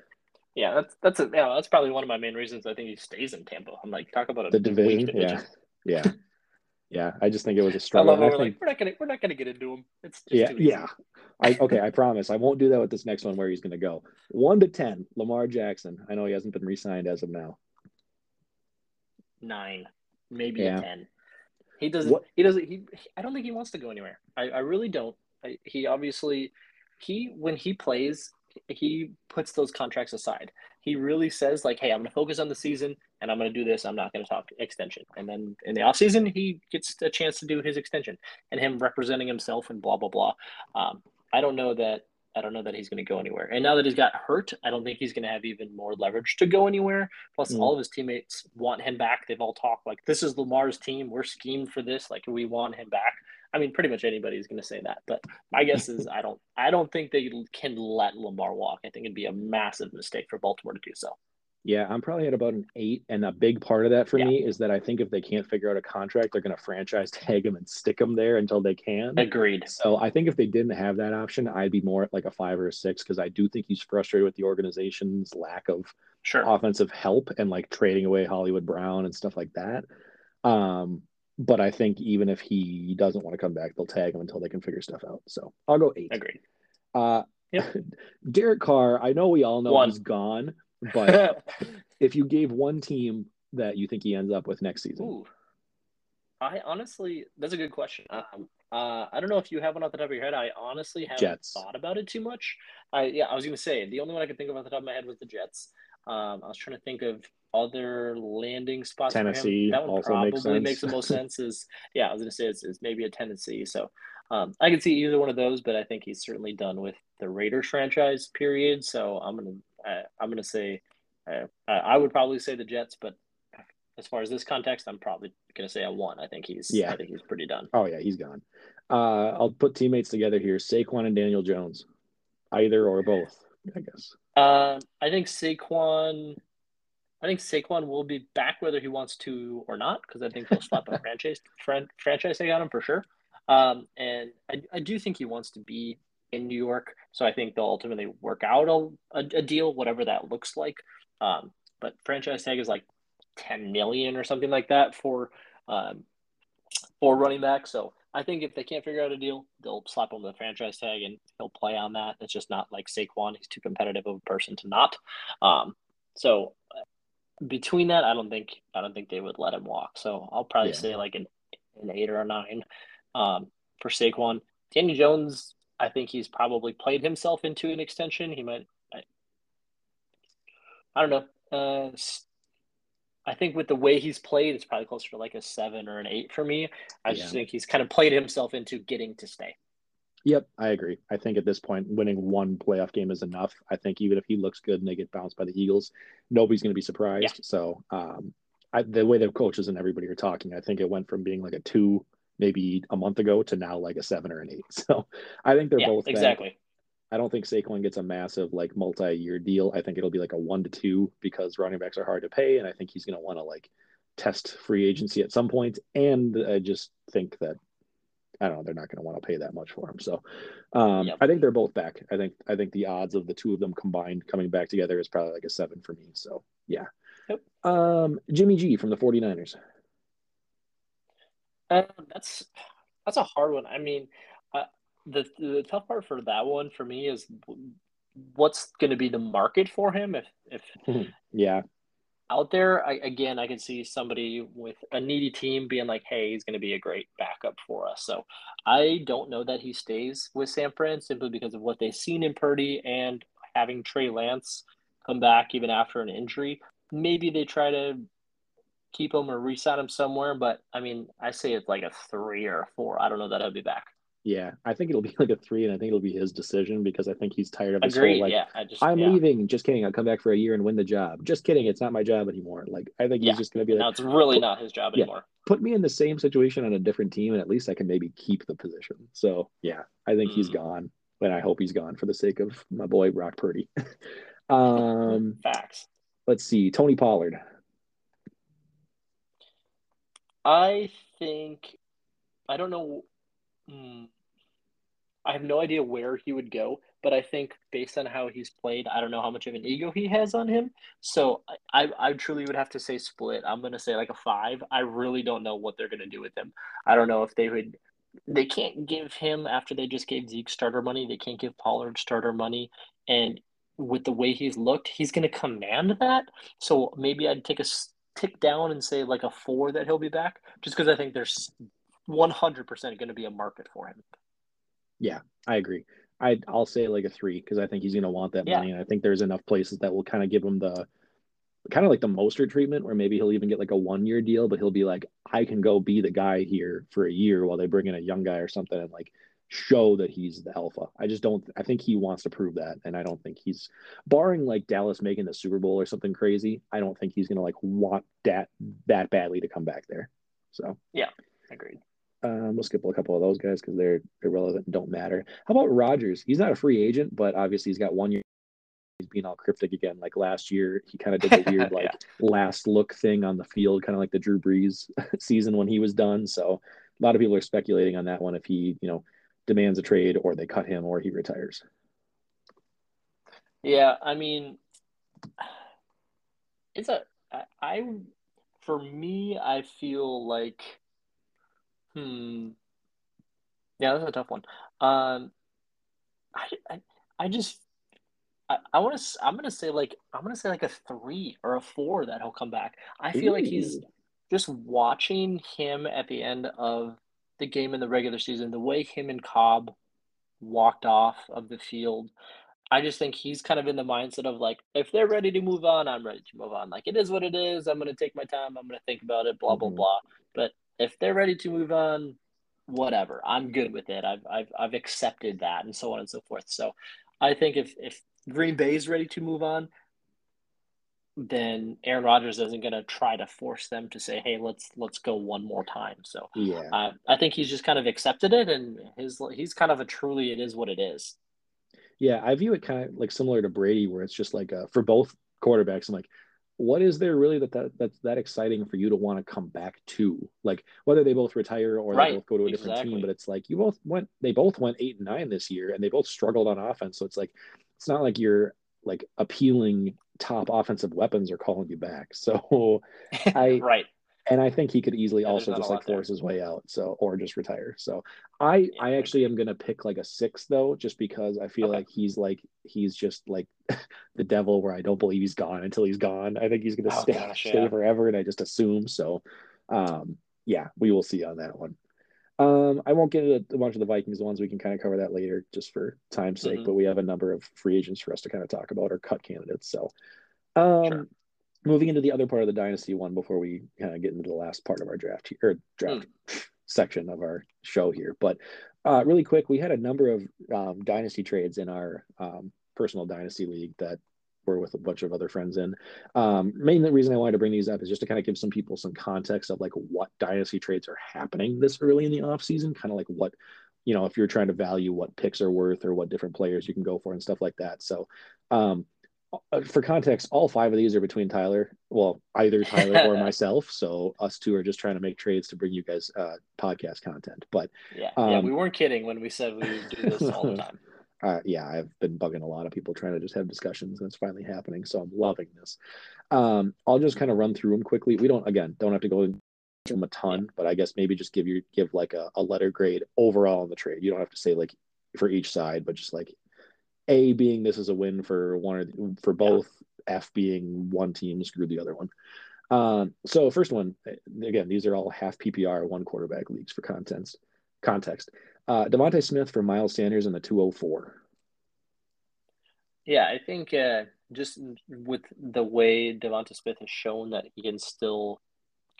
Yeah, that's that's a, yeah, that's probably one of my main reasons I think he stays in Tampa. I'm like, talk about a the division. division. Yeah, yeah, yeah. I just think it was a struggle. I love we're, think, like, we're not gonna we're not gonna get into him. It's yeah, yeah. I okay. I promise I won't do that with this next one where he's gonna go one to ten. Lamar Jackson. I know he hasn't been re-signed as of now. Nine, maybe yeah. a ten. He doesn't. What? He doesn't. He. I don't think he wants to go anywhere. I. I really don't. I, he obviously, he when he plays, he puts those contracts aside. He really says like, "Hey, I'm going to focus on the season, and I'm going to do this. I'm not going to talk extension." And then in the off season, he gets a chance to do his extension, and him representing himself and blah blah blah. Um, I don't know that. I don't know that he's going to go anywhere. And now that he's got hurt, I don't think he's going to have even more leverage to go anywhere. Plus, mm. all of his teammates want him back. They've all talked like, "This is Lamar's team. We're schemed for this. Like, we want him back." I mean, pretty much anybody's going to say that, but my guess is I don't. I don't think they can let Lamar walk. I think it'd be a massive mistake for Baltimore to do so. Yeah, I'm probably at about an eight, and a big part of that for yeah. me is that I think if they can't figure out a contract, they're going to franchise tag him and stick him there until they can. Agreed. So I think if they didn't have that option, I'd be more at like a five or a six because I do think he's frustrated with the organization's lack of sure. offensive help and like trading away Hollywood Brown and stuff like that. Um, but I think even if he doesn't want to come back, they'll tag him until they can figure stuff out. So I'll go eight. Agreed. Uh, yep. Derek Carr, I know we all know one. he's gone, but if you gave one team that you think he ends up with next season, Ooh. I honestly, that's a good question. Um, uh, I don't know if you have one off the top of your head. I honestly haven't Jets. thought about it too much. I yeah, I was gonna say the only one I could think of off the top of my head was the Jets. Um, I was trying to think of other landing spots. Tennessee that one probably makes, makes, the most sense. Is yeah, I was going to say it's, it's, maybe a Tennessee. So um, I can see either one of those, but I think he's certainly done with the Raiders franchise period. So I'm gonna uh, I'm gonna say uh, I would probably say the Jets, but as far as this context, I'm probably gonna say a one. I think he's yeah. I think he's pretty done. Oh yeah, he's gone. Uh, I'll put teammates together here: Saquon and Daniel Jones, either or both. I guess. Uh, I think Saquon. I think Saquon will be back whether he wants to or not, because I think he'll slap a franchise fran- franchise tag on him for sure. Um, and I, I do think he wants to be in New York, so I think they'll ultimately work out a, a, a deal, whatever that looks like. Um, but franchise tag is like ten million or something like that for um, for running back. So I think if they can't figure out a deal, they'll slap him with a franchise tag and he'll play on that. It's just not like Saquon; he's too competitive of a person to not. Um, so between that, I don't think I don't think they would let him walk. So I'll probably yeah. say like an an eight or a nine um, for Saquon. Danny Jones, I think he's probably played himself into an extension. He might. I, I don't know. Uh, I think with the way he's played, it's probably closer to like a seven or an eight for me. I yeah. just think he's kind of played himself into getting to stay. Yep, I agree. I think at this point, winning one playoff game is enough. I think even if he looks good and they get bounced by the Eagles, nobody's going to be surprised. Yeah. So, um, I, the way the coaches and everybody are talking, I think it went from being like a two maybe a month ago to now like a seven or an eight. So, I think they're yeah, both exactly. Back. I don't think Saquon gets a massive like multi-year deal. I think it'll be like a one to two because running backs are hard to pay, and I think he's going to want to like test free agency at some point. And I just think that I don't know, they're not going to want to pay that much for him. So um, yep. I think they're both back. I think I think the odds of the two of them combined coming back together is probably like a seven for me. So yeah. Yep. Um, Jimmy G from the 49ers. Uh, that's that's a hard one. I mean, uh, the the tough part for that one for me is what's going to be the market for him if if yeah out there, I, again, I can see somebody with a needy team being like, "Hey, he's going to be a great backup for us." So, I don't know that he stays with San Fran simply because of what they've seen in Purdy and having Trey Lance come back even after an injury. Maybe they try to keep him or resign him somewhere, but I mean, I say it's like a three or a four. I don't know that he'll be back. Yeah, I think it'll be like a three, and I think it'll be his decision because I think he's tired of this Agreed, whole like, yeah, I just, I'm yeah. leaving. Just kidding. I'll come back for a year and win the job. Just kidding. It's not my job anymore. Like I think yeah. he's just going to be like, no, it's really not his job anymore. Put me in the same situation on a different team, and at least I can maybe keep the position. So yeah, I think mm. he's gone, and I hope he's gone for the sake of my boy Brock Purdy. um, Facts. Let's see, Tony Pollard. I think I don't know. Hmm, I have no idea where he would go, but I think based on how he's played, I don't know how much of an ego he has on him. So I, I, I truly would have to say split. I'm gonna say like a five. I really don't know what they're gonna do with him. I don't know if they would. They can't give him after they just gave Zeke starter money. They can't give Pollard starter money, and with the way he's looked, he's gonna command that. So maybe I'd take a tick down and say like a four that he'll be back, just because I think there's 100% going to be a market for him. Yeah, I agree. I I'll say like a three because I think he's going to want that yeah. money, and I think there's enough places that will kind of give him the kind of like the Mostert treatment, where maybe he'll even get like a one year deal, but he'll be like, I can go be the guy here for a year while they bring in a young guy or something, and like show that he's the alpha. I just don't. I think he wants to prove that, and I don't think he's barring like Dallas making the Super Bowl or something crazy. I don't think he's going to like want that that badly to come back there. So yeah, agreed. Um, we'll skip a couple of those guys because they're irrelevant and don't matter. How about Rodgers? He's not a free agent, but obviously he's got one year. He's being all cryptic again. Like last year, he kind of did the weird like yeah. last look thing on the field, kind of like the Drew Brees season when he was done. So a lot of people are speculating on that one if he, you know, demands a trade or they cut him or he retires. Yeah, I mean, it's a I, I for me, I feel like Hmm. Yeah, that's a tough one. Um, I, I, I just, I, I want to, I'm gonna say like, I'm gonna say like a three or a four that he'll come back. I feel Ooh. like he's just watching him at the end of the game in the regular season, the way him and Cobb walked off of the field. I just think he's kind of in the mindset of like, if they're ready to move on, I'm ready to move on. Like, it is what it is. I'm going to take my time. I'm going to think about it, blah, blah, mm-hmm. blah. But if they're ready to move on, whatever. I'm good with it. I've I've I've accepted that and so on and so forth. So I think if if Green Bay is ready to move on, then Aaron Rodgers isn't going to try to force them to say, "Hey, let's let's go one more time." So yeah, uh, I think he's just kind of accepted it, and his he's kind of a truly it is what it is. Yeah, I view it kind of like similar to Brady, where it's just like uh, for both quarterbacks. I'm like, what is there really that, that that's that exciting for you to want to come back to like whether they both retire or right. they both go to a different exactly. team but it's like you both went they both went eight and nine this year and they both struggled on offense so it's like it's not like you're like appealing top offensive weapons are calling you back so i right and I think he could easily yeah, also just like force there. his way out, so or just retire. So I yeah, I actually am gonna pick like a six though, just because I feel okay. like he's like he's just like the devil where I don't believe he's gone until he's gone. I think he's gonna oh, stay gosh, stay yeah. forever, and I just assume so. Um, yeah, we will see on that one. Um, I won't get into a bunch of the Vikings ones. We can kind of cover that later, just for time's sake. Mm-hmm. But we have a number of free agents for us to kind of talk about or cut candidates. So, um, sure moving into the other part of the dynasty one before we kind of get into the last part of our draft here, or draft mm. section of our show here. But Uh, really quick, we had a number of um, dynasty trades in our um, personal dynasty league that we're with a bunch of other friends in. Um, main reason I wanted to bring these up is just to kind of give some people some context of like what dynasty trades are happening this early in the off season, kind of like what you know if you're trying to value what picks are worth or what different players you can go for and stuff like that. So um, for context, all five of these are between Tyler. Well, either Tyler or myself. So us two are just trying to make trades to bring you guys uh, podcast content. But yeah, um, yeah, we weren't kidding when we said we would do this all the time. Uh, yeah, I've been bugging a lot of people trying to just have discussions, and it's finally happening. So I'm loving this. Um, I'll just kind of run through them quickly. We don't, again, don't have to go into them a ton, but I guess maybe just give you give like a, a letter grade overall in the trade. You don't have to say like for each side, but just like a being this is a win for one or for both. Yeah. F being one team screwed the other one. Um, so first one, again, these are all half PPR, one quarterback leagues for context. Context. Uh, DeVonta Smith for Miles Sanders in the 204. Yeah, I think uh, just with the way DeVonta Smith has shown that he can still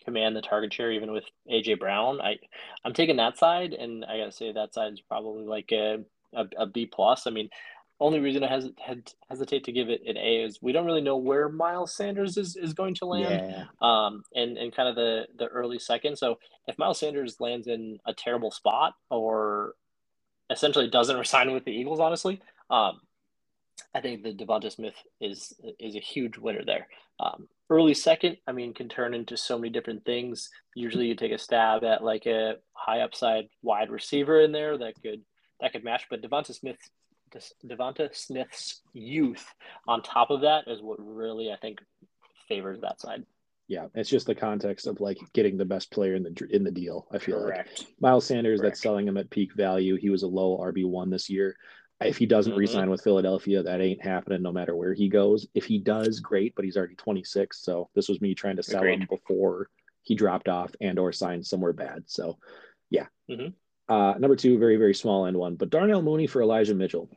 command the target share even with AJ Brown, I I'm taking that side, and I gotta say that side is probably like a a, a B plus. I mean, only reason I hes- had hesitate to give it an A is we don't really know where Miles Sanders is, is going to land, yeah. um, and and kind of the the early second. So if Miles Sanders lands in a terrible spot or essentially doesn't resign with the Eagles, honestly, um, I think the DeVonta Smith is is a huge winner there. Um, early second, I mean, can turn into so many different things. Usually, you take a stab at like a high upside wide receiver in there that could that could match. But DeVonta Smith DeVonta Smith's youth on top of that is what really I think favors that side. Yeah, it's just the context of like getting the best player in the in the deal. I feel Correct. like Miles Sanders Correct. that's selling him at peak value. He was a low RB one this year. If he doesn't mm-hmm. resign with Philadelphia, that ain't happening no matter where he goes. If he does, great, but he's already 26. So this was me trying to sell Agreed. him before he dropped off and or signed somewhere bad. So yeah. Mm-hmm. Uh, number two, very, very small end one, but Darnell Mooney for Elijah Mitchell.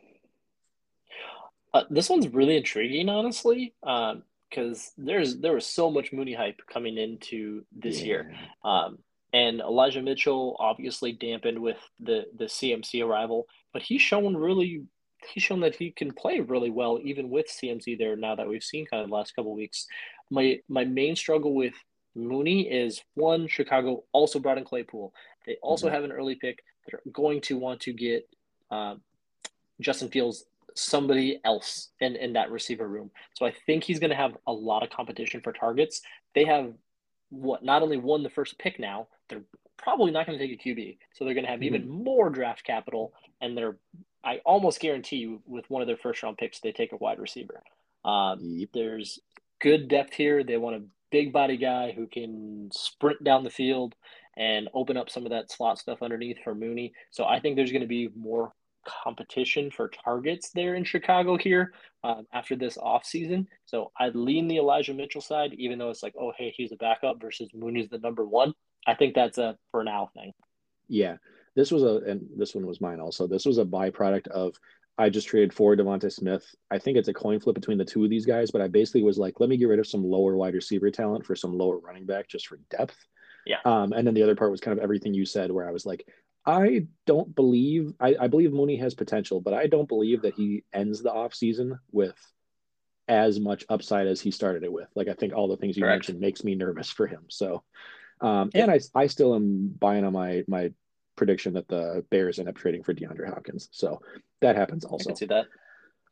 Uh, this one's really intriguing, honestly, because um, there's there was so much Mooney hype coming into this yeah. year, um, and Elijah Mitchell obviously dampened with the the CMC arrival, but he's shown really he's shown that he can play really well even with CMC there. Now that we've seen kind of the last couple weeks, my my main struggle with Mooney is one Chicago also brought in Claypool. They also mm-hmm. have an early pick. They're going to want to get uh, Justin Fields somebody else in, in that receiver room. So I think he's going to have a lot of competition for targets. They have what not only won the first pick now, they're probably not going to take a QB. So they're going to have mm-hmm. even more draft capital. And they're, I almost guarantee you, with one of their first round picks, they take a wide receiver. Um, yep. There's good depth here. They want a big body guy who can sprint down the field and open up some of that slot stuff underneath for Mooney. So I think there's going to be more competition for targets there in Chicago here um, after this offseason. So I'd lean the Elijah Mitchell side, even though it's like, oh, hey, he's a backup versus Mooney's the number one. I think that's a for now thing. Yeah. This was a, and this one was mine also. This was a byproduct of I just traded for DeVonta Smith. I think it's a coin flip between the two of these guys, but I basically was like, let me get rid of some lower wide receiver talent for some lower running back just for depth. Yeah. Um, and then the other part was kind of everything you said, where I was like, I don't believe I, I believe Mooney has potential, but I don't believe that he ends the offseason with as much upside as he started it with. Like I think all the things you Correct. mentioned makes me nervous for him. So um, and I I still am buying on my my prediction that the Bears end up trading for DeAndre Hopkins. So that happens also. I can see that.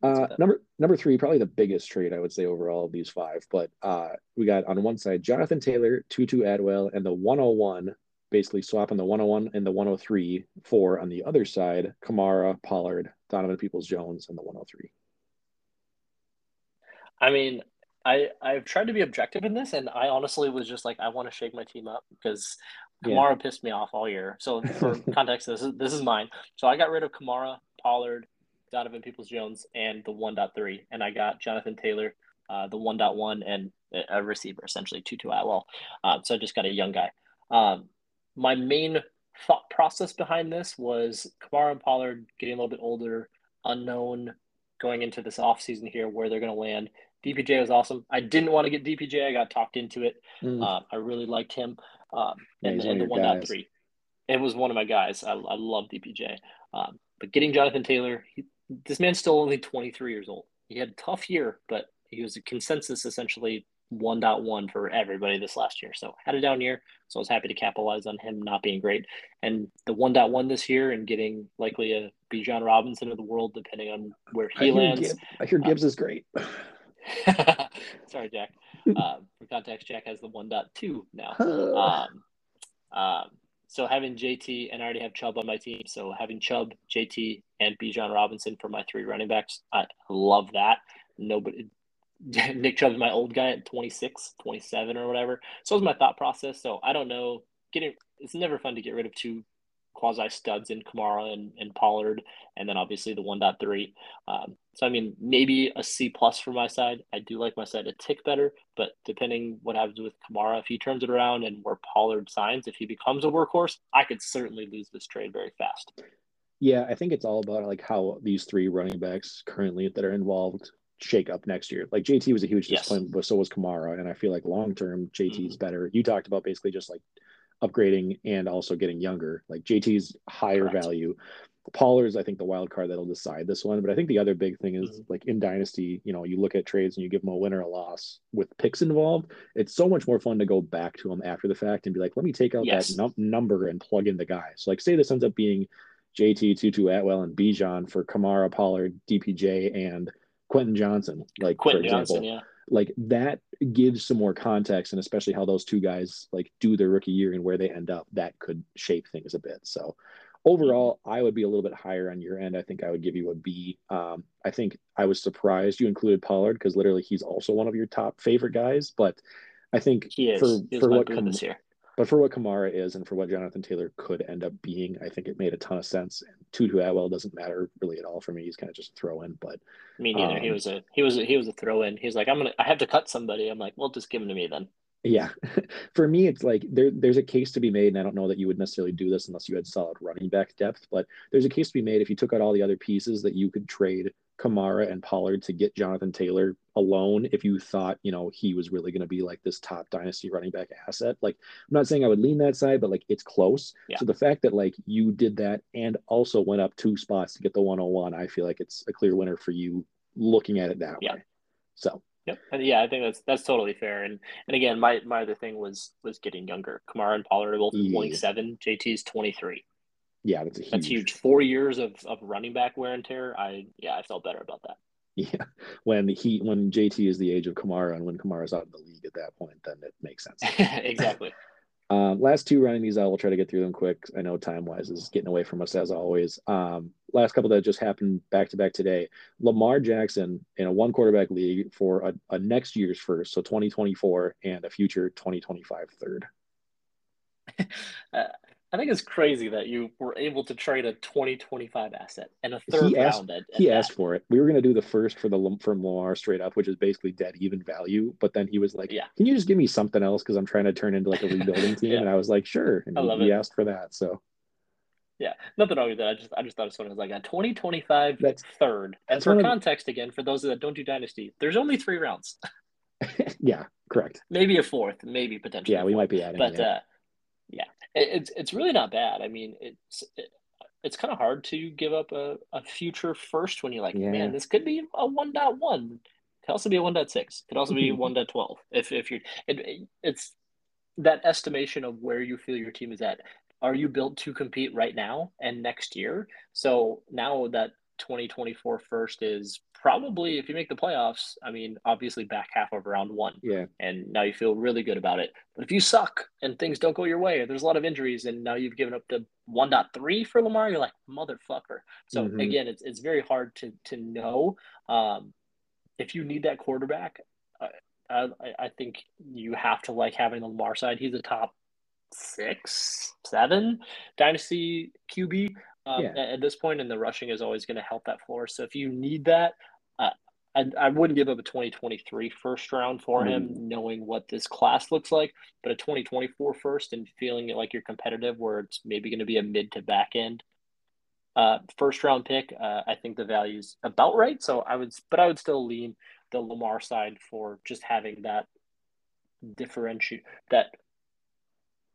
Uh, number number three, probably the biggest trade I would say overall of these five. But uh, we got on one side Jonathan Taylor, Tutu Atwell, and the 101 basically swapping the 101 and the 103 for on the other side, Kamara, Pollard, Donovan Peoples Jones, and the 103. I mean, I I've tried to be objective in this, and I honestly was just like, I want to shake my team up because Kamara yeah. pissed me off all year. So for context, this is this is mine. So I got rid of Kamara, Pollard, Donovan Peoples Jones, and the 1.3, and I got Jonathan Taylor, uh, the 1.1, and a receiver essentially Tutu Atwell. Um, so I just got a young guy. Um, my main thought process behind this was Kamara and Pollard getting a little bit older, unknown going into this offseason here where they're going to land. DPJ was awesome. I didn't want to get DPJ. I got talked into it. Mm. Uh, I really liked him. Um, and, yeah, and the one point three. it was one of my guys. I, I love DPJ. Um, but getting Jonathan Taylor, he, this man's still only 23 years old. He had a tough year, but he was a consensus essentially 1.1 for everybody this last year. So had a down year. So I was happy to capitalize on him not being great. And the 1.1 this year and getting likely a Bijan Robinson of the world, depending on where he I lands. Hear I hear Gibbs um, is great. sorry, Jack. Uh, for context, Jack has the 1.2 now. Um, um, so having JT and I already have Chubb on my team. So having Chubb, JT, and Bijan Robinson for my three running backs, I love that. Nobody, Nick Chubb's my old guy at 26, 27 or whatever. So was my thought process. So I don't know. Getting it's never fun to get rid of two quasi studs in Kamara and, and Pollard, and then obviously the 1.3. Um, so I mean, maybe a C plus for my side. I do like my side a tick better, but depending what happens with Kamara, if he turns it around and where Pollard signs, if he becomes a workhorse, I could certainly lose this trade very fast. Yeah, I think it's all about like how these three running backs currently that are involved shake up next year. Like JT was a huge disappointment, yes. but so was Kamara. And I feel like long term JT is mm-hmm. better. You talked about basically just like upgrading and also getting younger. Like JT's higher Correct. value. Pollard's, I think, the wild card that'll decide this one. But I think the other big thing is mm-hmm. like in Dynasty, you know, you look at trades and you give them a win or a loss with picks involved. It's so much more fun to go back to them after the fact and be like, let me take out yes. that num- number and plug in the guy. So, like, say this ends up being JT, Tutu Atwell, and Bijan for Kamara, Pollard, DPJ, and Quentin Johnson. like Quentin for example, Johnson, yeah. Like that gives some more context, and especially how those two guys like do their rookie year and where they end up, that could shape things a bit. So overall, I would be a little bit higher on your end. I think I would give you a B. Um, I think I was surprised you included Pollard because literally he's also one of your top favorite guys, but I think he is. for, for what comes this year but for what Kamara is and for what Jonathan Taylor could end up being, I think it made a ton of sense. And Tutu Atwell doesn't matter really at all for me. He's kind of just a throw in. But me neither. Um, he was a he was a, he was a throw in. He's like, I'm gonna I have to cut somebody. I'm like, well, just give him to me then. Yeah, for me, it's like there there's a case to be made, and I don't know that you would necessarily do this unless you had solid running back depth. But there's a case to be made if you took out all the other pieces that you could trade Kamara and Pollard to get Jonathan Taylor alone if you thought, you know, he was really going to be like this top dynasty running back asset. Like, I'm not saying I would lean that side, but like it's close. Yeah. So the fact that like you did that and also went up two spots to get the 101, I feel like it's a clear winner for you looking at it that yeah. way. So. Yep. And yeah, I think that's that's totally fair. And and again, my my other thing was was getting younger. Kamara and Pollard are both yeah. 27. JT's 23. Yeah, that's huge. That's huge. Four years of, of running back wear and tear. I yeah, I felt better about that. Yeah, when he when JT is the age of Kamara and when Kamara's out of the league at that point, then it makes sense. exactly. Um, last two running these out, we'll try to get through them quick. I know time wise is getting away from us as always. Um, last couple that just happened back to back today. Lamar Jackson in a one quarterback league for a, a next year's first, so 2024, and a future 2025 third. uh, I think it's crazy that you were able to trade a 2025 asset and a third he asked, round. At, at he that. asked for it. We were going to do the first for the from Lamar straight up, which is basically dead even value. But then he was like, "Yeah, can you just give me something else? Because I'm trying to turn into like a rebuilding team." yeah. And I was like, "Sure." And I love he, he asked for that. So yeah, nothing wrong with that. I just I just thought it was funny. like a 2025 that's, third. And for context, again, for those that don't do Dynasty, there's only three rounds. yeah, correct. Maybe a fourth, maybe potentially. Yeah, we might be adding. But. Uh, it's it's really not bad. I mean, it's it, it's kind of hard to give up a, a future first when you're like, yeah. man, this could be a 1.1. It could also be a 1.6. Could also be 1.12. If if you're it, it's that estimation of where you feel your team is at. Are you built to compete right now and next year? So now that 2024 first is probably if you make the playoffs, I mean, obviously back half of round one. Yeah. And now you feel really good about it. But if you suck and things don't go your way, there's a lot of injuries, and now you've given up the 1.3 for Lamar, you're like, motherfucker. So mm-hmm. again, it's it's very hard to to know. Um, if you need that quarterback, I, I think you have to like having the Lamar side. He's a top six, seven dynasty QB um, yeah. at, this point, and the rushing is always going to help that floor. So if you need that, uh, I, I wouldn't give up a 2023 first round for mm. him, knowing what this class looks like, but a 2024 first and feeling like you're competitive where it's maybe going to be a mid to back end uh, first round pick. Uh, I think the value's about right. So I would, but I would still lean the Lamar side for just having that differentiate that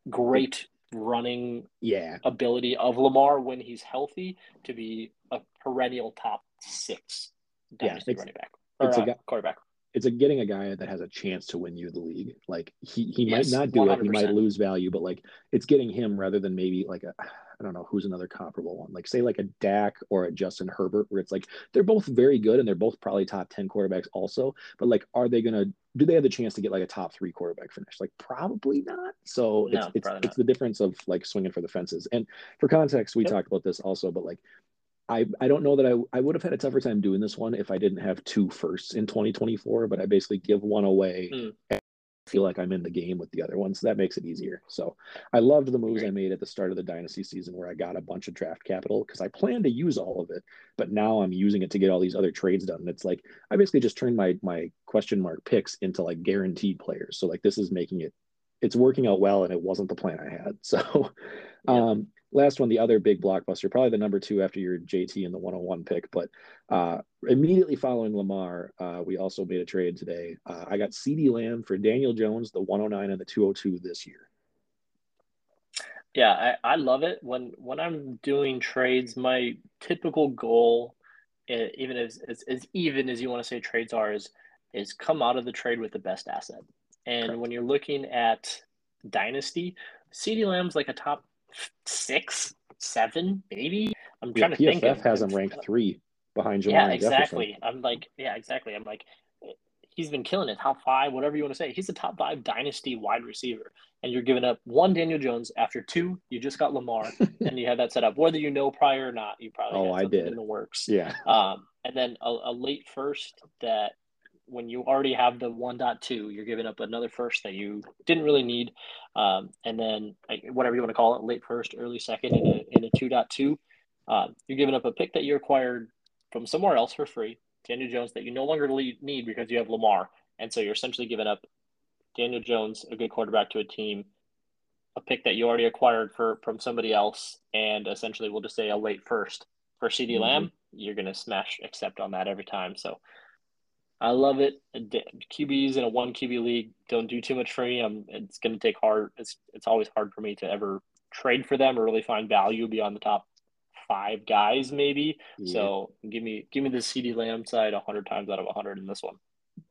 great running yeah ability of Lamar when he's healthy to be a perennial top six dynasty it's, running back or it's uh, a guy, quarterback. It's a getting a guy that has a chance to win you the league. Like he he Yes, might not do it, he might lose value, but like it's getting him rather than maybe like a I don't know who's another comparable one. Like say like a Dak or a Justin Herbert, where it's like they're both very good and they're both probably top ten quarterbacks also. But like, are they gonna do they have the chance to get like a top three quarterback finish? Like probably not. So No, it's it's it's the difference of like swinging for the fences. And for context, we Yep. talked about this also, but like I, I don't know that I, I would have had a tougher time doing this one if I didn't have two firsts in 2024, but I basically give one away Mm. and feel like I'm in the game with the other one. So that makes it easier. So I loved the moves I made at the start of the dynasty season where I got a bunch of draft capital because I planned to use all of it, but now I'm using it to get all these other trades done. And it's like I basically just turned my my question mark picks into like guaranteed players. So like this is making it it's working out well and it wasn't the plan I had. So um last one, the other big blockbuster, probably the number two after your JT and the 101 pick. But uh, immediately following Lamar, uh, we also made a trade today. Uh, I got CeeDee Lamb for Daniel Jones, the 109 and the 202 this year. Yeah, I, I love it when when I'm doing trades. My typical goal, even as, as as even as you want to say trades are, is is come out of the trade with the best asset. And Correct. when you're looking at dynasty, CeeDee Lamb's like a top six, seven, maybe. I'm Yeah, trying to think. PFF has him ranked three behind Ja'Marr yeah, and Jefferson. exactly. I'm like, yeah, exactly. I'm like, he's been killing it. Top five, whatever you want to say. He's a top five dynasty wide receiver, and you're giving up one Daniel Jones after two. You just got Lamar, and you have that set up. Whether you know prior or not, you probably Oh, had I did. in the works. Yeah. Um, and then a, a late first that when you already have the 1.2, you're giving up another first that you didn't really need. Um, and then whatever you want to call it, late first, early second in a, in a 2.2. Um, you're giving up a pick that you acquired from somewhere else for free, Daniel Jones, that you no longer need because you have Lamar. And so you're essentially giving up Daniel Jones, a good quarterback to a team, a pick that you already acquired for from somebody else, and essentially we'll just say a late first for CeeDee Mhm. Lamb. You're gonna smash accept on that every time. So I love it. QBs in a one QB league don't do too much for me. I'm, it's gonna take hard. It's it's always hard for me to ever trade for them or really find value beyond the top five guys, maybe. Yeah. So give me give me the CeeDee Lamb side hundred times out of hundred in this one.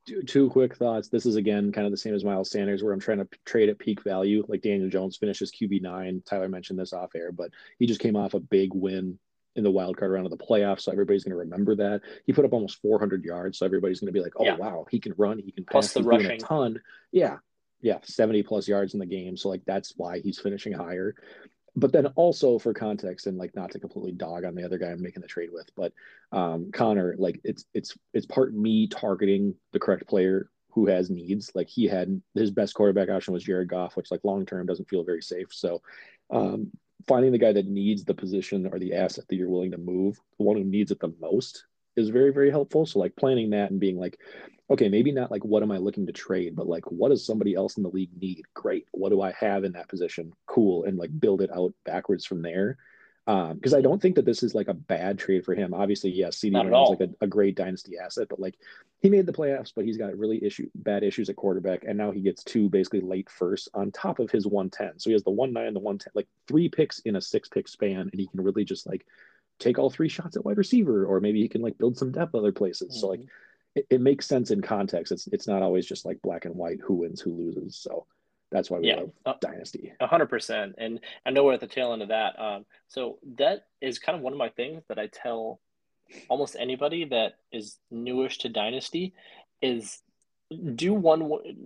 two, two quick thoughts. This is again kind of the same as Miles Sanders, where I'm trying to trade at peak value. Like Daniel Jones finishes QB nine. Tyler mentioned this off air, but he just came off a big win in the wild card round of the playoffs, so everybody's going to remember that. He put up almost 400 yards, so everybody's going to be like, "Oh Yeah. wow, he can run, he can Plus pass, the he's doing rushing. a ton." Yeah, yeah, 70 plus yards in the game, so like that's why he's finishing higher. But then also for context and like not to completely dog on the other guy I'm making the trade with, but um, Connor, like it's it's it's part me targeting the correct player who has needs. Like he had his best quarterback option was Jared Goff, which like long term doesn't feel very safe. So um, finding the guy that needs the position or the asset that you're willing to move, the one who needs it the most, is very very helpful. So like planning that and being like, okay, maybe not like what am I looking to trade, but like what does somebody else in the league need? Great. What do I have in that position? Cool. And like build it out backwards from there. Um, because I don't think that this is like a bad trade for him. Obviously, yes, CeeDee is like a, a great dynasty asset, but like he made the playoffs, but he's got really issue bad issues at quarterback, and now he gets two basically late first on top of his 110. So he has the one nine, the 110, like three picks in a six pick span, and he can really just like take all three shots at wide receiver, or maybe he can like build some depth other places. So like Mhm. it, it makes sense in context. It's it's not always just like black and white who wins, who loses. So that's why we Yeah. love Uh, Dynasty. A hundred percent, and I know we're at the tail end of that. Um, so that is kind of one of my things that I tell almost anybody that is newish to Dynasty is do one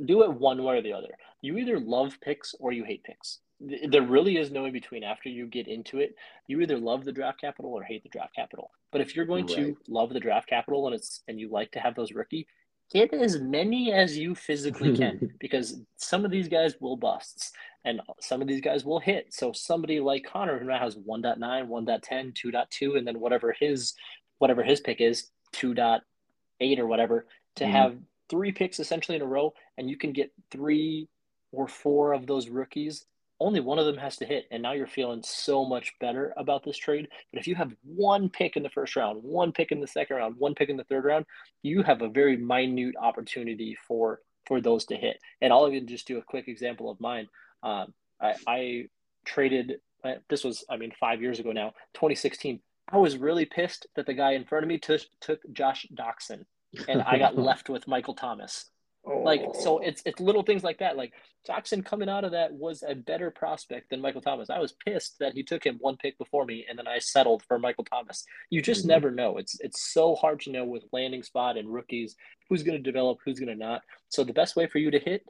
do it one way or the other. You either love picks or you hate picks. There really is no in between. After you get into it, you either love the draft capital or hate the draft capital. But if you're going Right. to love the draft capital and it's and you like to have those rookie, get as many as you physically can because some of these guys will busts and some of these guys will hit. So somebody like Connor who now has 1.9, 1.10, 2.2, and then whatever his whatever his pick is, 2.8 or whatever, to Mhm. have three picks essentially in a row, and you can get three or four of those rookies. Only one of them has to hit, and now you're feeling so much better about this trade. But if you have one pick in the first round, one pick in the second round, one pick in the third round, you have a very minute opportunity for for those to hit. And I'll even just do a quick example of mine. Um, I, I traded. Uh, this was, I mean, five years ago now, 2016. I was really pissed that the guy in front of me took took Josh Doctson, and I got left with Michael Thomas. Like so, it's it's little things like that. Like Doctson coming out of that was a better prospect than Michael Thomas. I was pissed that he took him one pick before me, and then I settled for Michael Thomas. You just mm-hmm. never know. It's it's so hard to know with landing spot and rookies who's going to develop, who's going to not. So the best way for you to hit,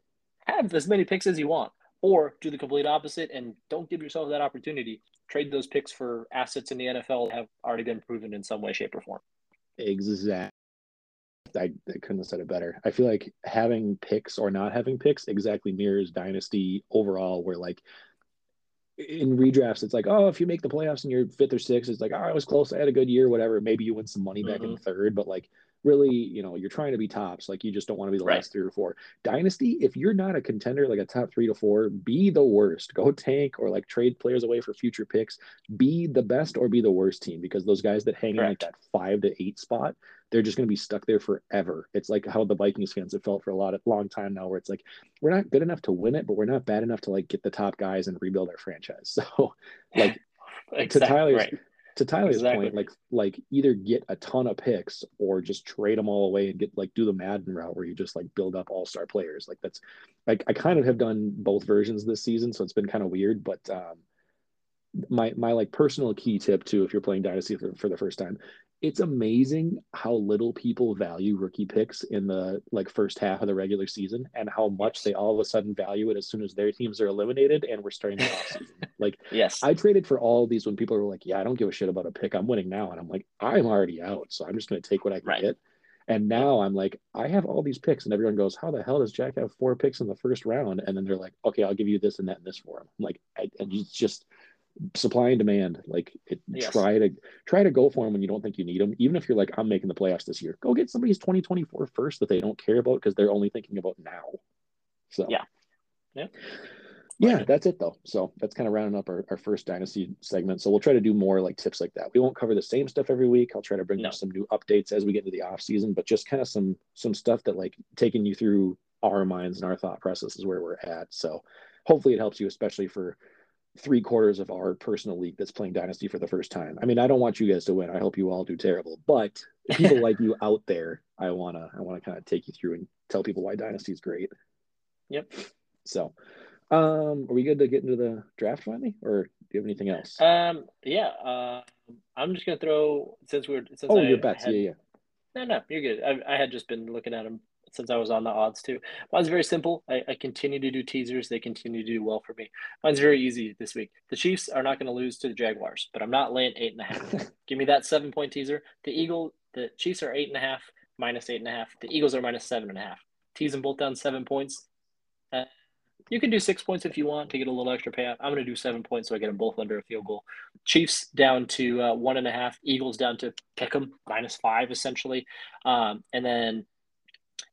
have as many picks as you want, or do the complete opposite and don't give yourself that opportunity. Trade those picks for assets in the NFL that have already been proven in some way, shape, or form. Exactly. I, I couldn't have said it better. I feel like having picks or not having picks exactly mirrors dynasty overall, where like in redrafts, it's like, oh, if you make the playoffs and you're fifth or sixth, it's like, oh, I was close, I had a good year, whatever. Maybe you win some money back mm-hmm. in third, but like really, you know, you're trying to be tops. Like you just don't want to be the right. last three or four. Dynasty, if you're not a contender, like a top three to four, be the worst. Go tank or like trade players away for future picks. Be the best or be the worst team because those guys that hang Correct. in like that five to eight spot, they're just going to be stuck there forever. It's like how the Vikings fans have felt for a lot of long time now, where it's like we're not good enough to win it, but we're not bad enough to like get the top guys and rebuild our franchise. So, like exactly. to Tyler's right. to Tyler's exactly. point, like like either get a ton of picks or just trade them all away and get like do the Madden route where you just like build up all star players. Like that's like I kind of have done both versions this season, so it's been kind of weird, but. um my my like personal key tip too if you're playing dynasty for, for the first time it's amazing how little people value rookie picks in the like first half of the regular season and how much they all of a sudden value it as soon as their teams are eliminated and we're starting the offseason. like yes. I traded for all of these when people were like, Yeah, I don't give a shit about a pick. I'm winning now. And I'm like, I'm already out. So I'm just gonna take what I can right. get. And now I'm like, I have all these picks, and everyone goes, How the hell does Jack have four picks in the first round? And then they're like, Okay, I'll give you this and that and this for him. I'm like, I, and it's just supply and demand. Like it, yes. try to try to go for them when you don't think you need them. Even if you're like, I'm making the playoffs this year, go get somebody's 2024 first that they don't care about because they're only thinking about now. So yeah, yeah, yeah. That's it though. So that's kind of rounding up our, our first dynasty segment. So we'll try to do more like tips like that. We won't cover the same stuff every week. I'll try to bring no. some new updates as we get into the off season, but just kind of some some stuff that like taking you through our minds and our thought process is where we're at. So hopefully it helps you, especially for three quarters of our personal league that's playing Dynasty for the first time. I mean, I don't want you guys to win. I hope you all do terrible. But people like you out there, I wanna I wanna kind of take you through and tell people why Dynasty is great. Yep. So, um, are we good to get into the draft finally, or do you have anything else? Um, yeah. Uh, I'm just gonna throw since we're since oh I your bets, had, yeah, yeah. No, no, you're good. I, I had just been looking at them since I was on the odds too. Mine's very simple. I, I, continue to do teasers. They continue to do well for me. Mine's very easy this week. The Chiefs are not going to lose to the Jaguars, but I'm not laying eight and a half. Give me that seven point teaser. The Eagle, the Chiefs are eight and a half, minus eight and a half. The Eagles are minus seven and a half. Tease them both down seven points. Uh, you can do six points if you want to get a little extra payout. I'm going to do seven points so I get them both under a field goal. Chiefs down to uh, one and a half. Eagles down to pick them minus five essentially, um, and then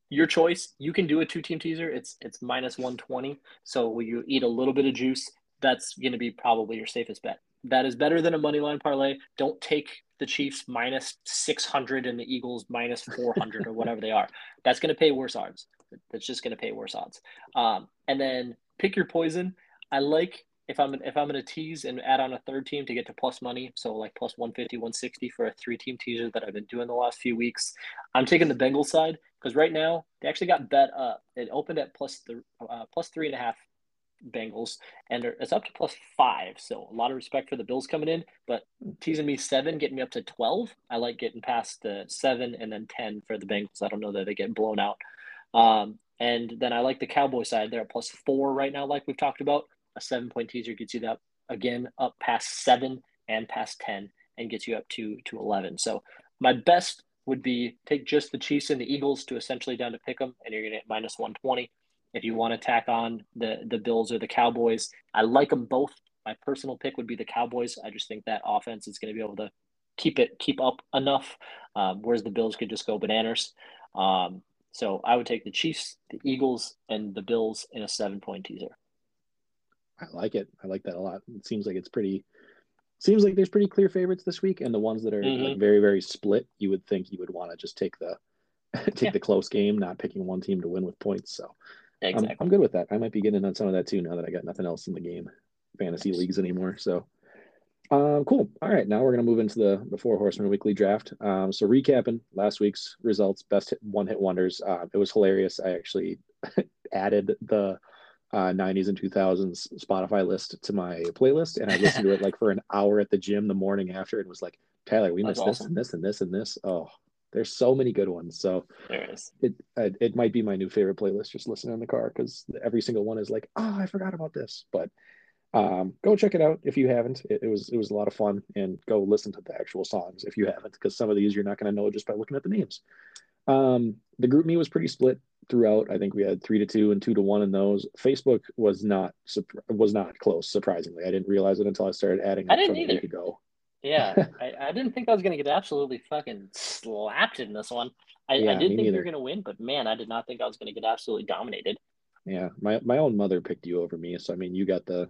your choice. You can do a two team teaser. It's it's minus 120. So you eat a little bit of juice, that's going to be probably your safest bet. That is better than a money line parlay. Don't take the Chiefs minus 600 and the Eagles minus 400 or whatever they are. That's going to pay worse odds. That's just going to pay worse odds. Um, and then pick your poison. I like if I'm if I'm to tease and add on a third team to get to plus money, so like plus 150, 160 for a three team teaser that I've been doing the last few weeks, I'm taking the Bengals side because right now they actually got bet up. It opened at plus the uh, plus three and a half Bengals, and it's up to plus five. So a lot of respect for the Bills coming in, but teasing me seven, getting me up to twelve. I like getting past the seven and then ten for the Bengals. I don't know that they get blown out. Um, and then I like the Cowboy side. They're at plus four right now, like we've talked about. A seven point teaser gets you that again up past seven and past ten, and gets you up to to eleven. So my best would be take just the Chiefs and the Eagles to essentially down to pick them, and you're to get minus 120. If you want to tack on the the Bills or the Cowboys, I like them both. My personal pick would be the Cowboys. I just think that offense is going to be able to keep it keep up enough, um, whereas the Bills could just go bananas. Um, so I would take the Chiefs, the Eagles, and the Bills in a seven point teaser. I like it. I like that a lot. It seems like it's pretty seems like there's pretty clear favorites this week, and the ones that are mm-hmm. like very very split, you would think you would want to just take the take yeah. the close game, not picking one team to win with points. So exactly. I'm, I'm good with that. I might be getting on some of that too now that I got nothing else in the game. fantasy leagues anymore. So um, cool. All right, now we're gonna move into the the four horsemen weekly draft. Um, so recapping last week's results, best hit, one hit wonders. Uh, it was hilarious. I actually added the uh, 90s and 2000s Spotify list to my playlist, and I listened to it like for an hour at the gym the morning after, and was like, Tyler, we That's missed awesome. this and this and this and this. Oh, there's so many good ones. So there is. It it, it might be my new favorite playlist. Just listening in the car because every single one is like, oh, I forgot about this, but um, go check it out if you haven't. It, it, was it was a lot of fun, and go listen to the actual songs if you haven't, because some of these you're not going to know just by looking at the names. Um, the GroupMe was pretty split throughout. I think we had three to two and two to one in those. Facebook was not was not close. Surprisingly, I didn't realize it until I started adding. I didn't either. Ago. Yeah, I, I, didn't think I was going to get absolutely fucking slapped in this one. I, yeah, I didn't think neither. you were going to win, but man, I did not think I was going to get absolutely dominated. Yeah, my my own mother picked you over me, so I mean, you got the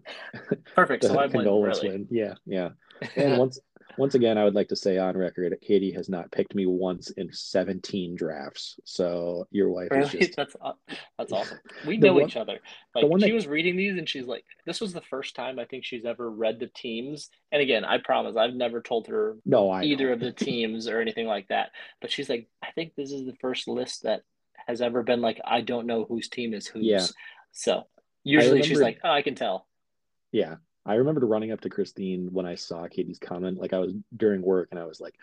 perfect. the so I condolence win, really. win. Yeah, yeah. And once once again, I would like to say on record, Katie has not picked me once in 17 drafts. So your wife really? is just that's that's awesome. We know one, each other. Like she that... was reading these, and she's like, "This was the first time I think she's ever read the teams." And again, I promise, I've never told her no I either of the teams or anything like that. But she's like, "I think this is the first list that has ever been like, I don't know whose team is whose. Yeah. So usually she's like, oh, I can tell. Yeah. I remembered running up to Christine when I saw Katie's comment. Like I was during work and I was like,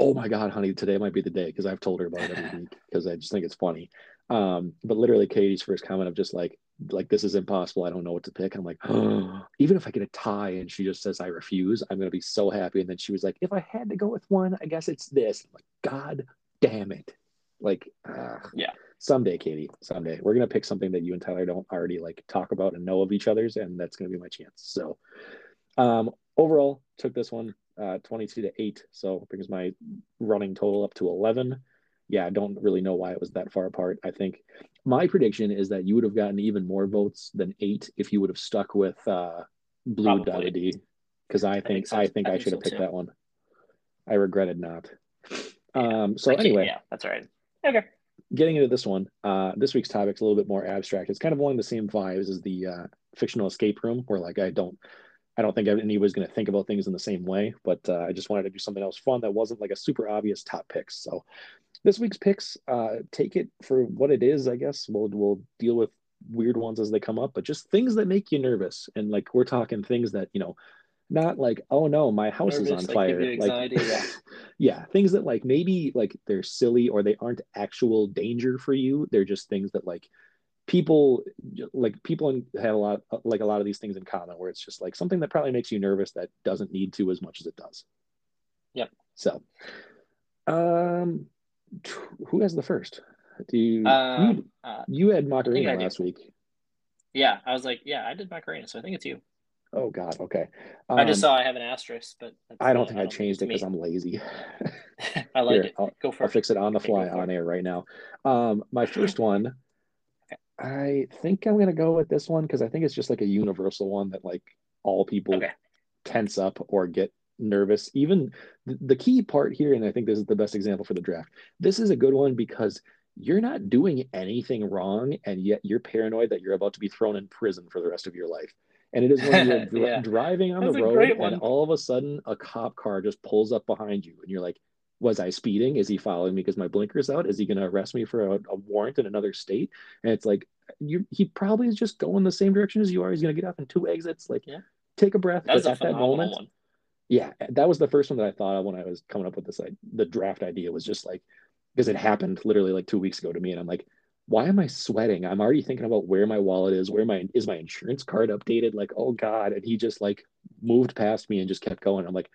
oh my God, honey, today might be the day. Cause I've told her about it every week because I just think it's funny. Um, but literally Katie's first comment of just like, like this is impossible. I don't know what to pick. And I'm like, oh, even if I get a tie and she just says I refuse, I'm gonna be so happy. And then she was like, if I had to go with one, I guess it's this. I'm like, God damn it. Like, uh, yeah, someday, Katie, someday we're gonna pick something that you and Tyler don't already like talk about and know of each other's, and that's gonna be my chance. So, um, overall, took this one uh, 22 to 8 so brings my running total up to 11 yeah i don't really know why it was that far apart i think my prediction is that you would have gotten even more votes than 8 if you would have stuck with uh blue D, because I, I think so. i think i, I should have so picked too. that one i regretted not yeah. um so anyway yeah that's all right Okay. Getting into this one, uh, this week's topic is a little bit more abstract. It's kind of along the same vibes as the uh, fictional escape room, where like I don't, I don't think anybody's going to think about things in the same way. But uh, I just wanted to do something else fun that wasn't like a super obvious top picks. So this week's picks, uh, take it for what it is. I guess we'll we'll deal with weird ones as they come up, but just things that make you nervous. And like we're talking things that you know not like oh no my house Nervous, is on fire. like yeah. yeah things that like maybe like they're silly or they aren't actual danger for you. They're just things that like people like people have a lot like a lot of these things in common where it's just like something that probably makes you nervous that doesn't need to as much as it does. Yep. So um who has the first? Do you um, you, uh, you had Macarena last week. Yeah i was like yeah i did Macarena so i think it's you Oh God. Okay. Um, I just um, saw I have an asterisk, but I don't think I, changed it because I'm lazy. I like Here, it. I'll, Go for it. I'll it. fix it on the fly on air right now. Um, my first one, I think I'm gonna go with this one because I think it's just like a universal one that like all people okay. tense up or get nervous. Even the, the key part here, and I think this is the best example for the draft. This is a good one because you're not doing anything wrong, and yet you're paranoid that you're about to be thrown in prison for the rest of your life. And it is when you're yeah. driving on That's the road and all of a sudden a cop car just pulls up behind you and you're like, was I speeding? Is he following me because my blinker's out? Is he going to arrest me for a, a, warrant in another state? And it's like, you he probably is just going the same direction as you are. He's going to get off in two exits. Like, yeah. take a breath. That's at that moment, one. yeah, that was the first one that I thought of when I was coming up with this. Like, the draft idea was just like, because it happened literally like two weeks ago to me, and I'm like, why am I sweating? I'm already thinking about where my wallet is, where my is my insurance card updated? Like, oh God. And he just like moved past me and just kept going. I'm like,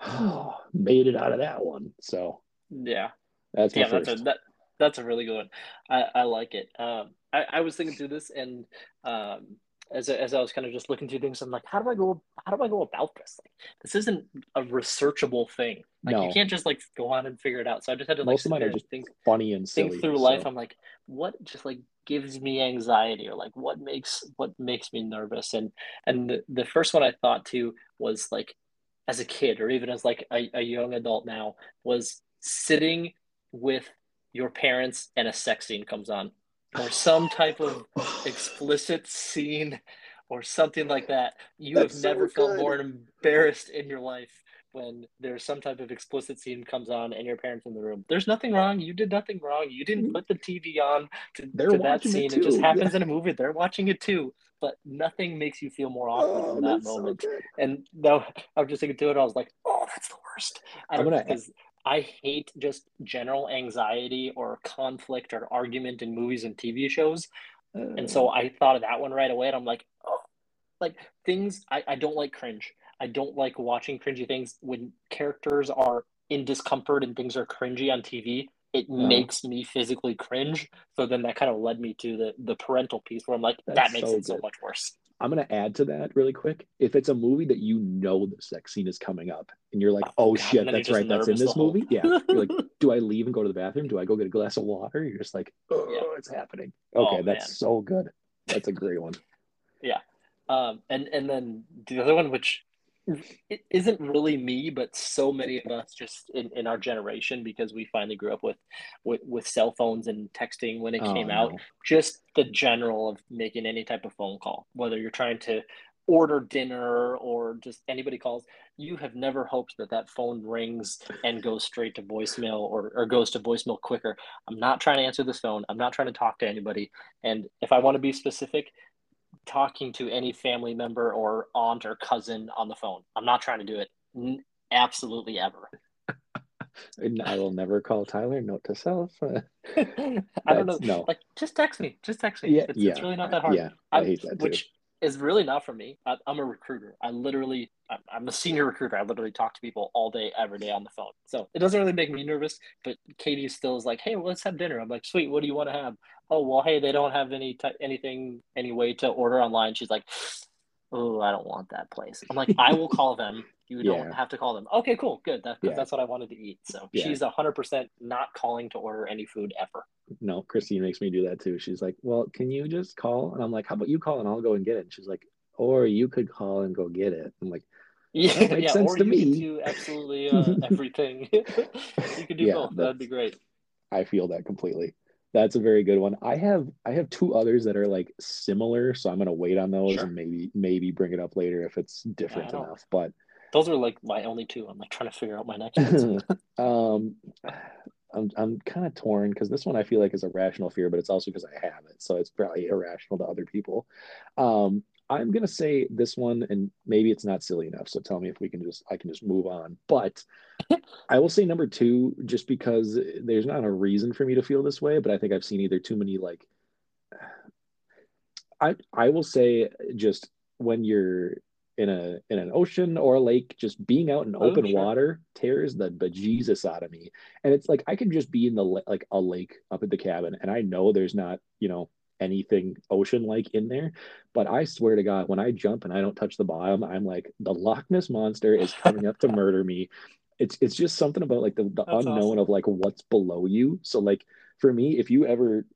oh, made it out of that one. So yeah. That's yeah, that's a that, that's a really good one. I, I like it. Um I, I was thinking through this and um as, as I was kind of just looking through things, I'm like, how do I go? How do I go about this? Like, this isn't a researchable thing. Like, no. you can't just like go on and figure it out. So I just had to like most of mine are just think funny and silly, think through so. life. I'm like, what just like gives me anxiety or like what makes what makes me nervous? And and the, the first one I thought to was like, as a kid or even as like a, a young adult now was sitting with your parents and a sex scene comes on or some type of explicit scene or something like that. You That's have so never felt more embarrassed in your life when there's some type of explicit scene comes on and your parents in the room. There's nothing wrong. You did nothing wrong. You didn't mm-hmm. put the TV on to, to that watching it scene. It, just happens Yeah. in a movie. They're watching it too. But nothing makes you feel more awkward Oh, than that that's so moment. and no, I was just thinking to it. I was like, oh, that's the worst. I I'm gonna- because I hate just general anxiety or conflict or argument in movies and TV shows. And so I thought of that one right away, and I'm like, oh, like things I, I don't like cringe. I don't like watching cringy things when characters are in discomfort and things are cringy on TV. It makes me physically cringe. So then that kind of led me to the the parental piece where I'm like, That's that makes so it so much worse. I'm gonna add to that really quick. If it's a movie that you know the sex scene is coming up, and you're like, Oh, "Oh God, shit, and then you're that's right, that's in this movie," yeah, you're like, "Do I leave and go to the bathroom? Do I go get a glass of water?" You're just like, "Oh, Yeah. it's happening." Oh, Okay, that's man. so good. That's a great one. Yeah. Um, and and then the other one, which it isn't really me, but so many of us just in, in our generation because we finally grew up with, with with cell phones and texting when it Oh, came out. Just the general of making any type of phone call, whether you're trying to order dinner or just anybody calls, you have never hoped that that phone rings and goes straight to voicemail or, or goes to voicemail quicker. I'm not trying to answer this phone. I'm not trying to talk to anybody. And if I want to be specific, talking to any family member or aunt or cousin on the phone. I'm not trying to do it. N- absolutely ever. I will never call Tyler. Note to self. I don't know. No. Like, just text me. Just text me. yeah, it's, yeah, it's really not that hard. Yeah, I I'm- hate that too. which is really not for me. I, I'm a recruiter. I literally, I'm, a senior recruiter. I literally talk to people all day, every day on the phone. So it doesn't really make me nervous. But Katie still is like, "Hey, let's have dinner." I'm like, "Sweet. What do you want to have?" Oh, well, hey, they don't have any ty- anything any way to order online. She's like, "Oh, I don't want that place." I'm like, "I will call them. You don't Yeah. have to call them." Okay, cool, good. That, Yeah. That's what I wanted to eat. So Yeah. she's hundred percent not calling to order any food ever. no, Christine makes me do that too. She's like, "Well, can you just call?" And I'm like, "How about you call and I'll go and get it?" And she's like, "Or you could call and go get it." I'm like, Yeah, That makes yeah, sense or to you me. do absolutely uh, everything. you could do both. That'd be great. I feel that completely. That's a very good one. I have I have two others that are like similar, so I'm gonna wait on those Sure. and maybe maybe bring it up later if it's different don't- enough. But Those are like my only two. I'm like trying to figure out my next um I'm I'm kind of torn because this one I feel like is a rational fear, but it's also because I have it, so it's probably irrational to other people. Um, I'm gonna say this one, and maybe it's not silly enough. So tell me if we can just I can just move on. But I will say number two, just because there's not a reason for me to feel this way, but I think I've seen either too many like. I I will say just when you're in a in an ocean or a lake, just being out in Oh, open sure. water tears the bejesus out of me. And it's like I could just be in the like a lake up at the cabin, and I know there's not you know anything ocean like in there, but I swear to God, when I jump and I don't touch the bottom, I'm like the Loch Ness monster is coming up to murder me. It's it's just something about like the, the That's unknown awesome. of like what's below you. So like for me, if you ever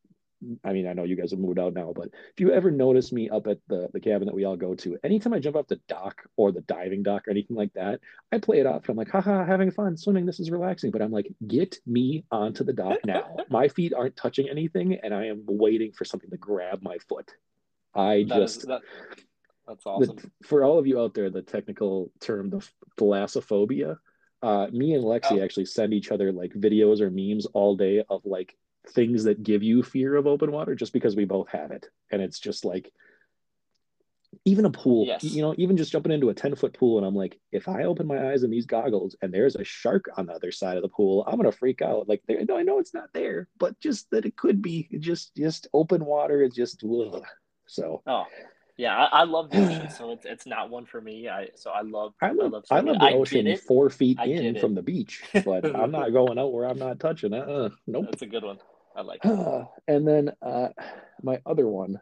I mean, I know you guys have moved out now, but if you ever notice me up at the, the cabin that we all go to, anytime I jump off the dock or the diving dock or anything like that, I play it off. And I'm like, haha, having fun swimming. This is relaxing. But I'm like, get me onto the dock now. my feet aren't touching anything, and I am waiting for something to grab my foot. I That is- just, that, that's the- awesome. for all of you out there, the technical term, the thalassophobia, uh, me and Lexi Oh. actually send each other like videos or memes all day of like things that give you fear of open water just because we both have it. And it's just like, even a pool, Yes. you know, even just jumping into a 10 foot pool. And I'm like, if I open my eyes in these goggles and there's a shark on the other side of the pool, I'm going to freak out. Like, there, no, I know it's not there, but just that it could be just, just open water is just, ugh. so Oh, yeah, I, I love the ocean, so it's it's not one for me. I so I love I love, I swimming. love the I ocean four feet I in from the beach, but I'm not going out where I'm not touching it. Uh, nope. That's a good one. I like it. and then uh, my other one,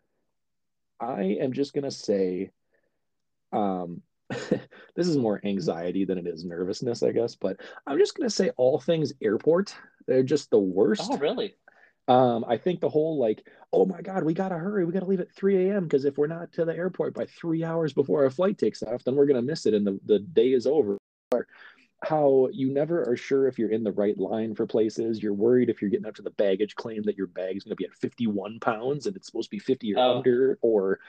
I am just gonna say, um, this is more anxiety than it is nervousness, I guess. But I'm just gonna say all things airport. They're just the worst. Oh, really? Um, I think the whole like, oh my God, we gotta hurry, we gotta leave at 3 a.m. because if we're not to the airport by three hours before our flight takes off, then we're gonna miss it and the, the day is over. Or how you never are sure if you're in the right line for places. You're worried if you're getting up to the baggage claim that your bag's gonna be at 51 pounds and it's supposed to be 50 or Oh. under, or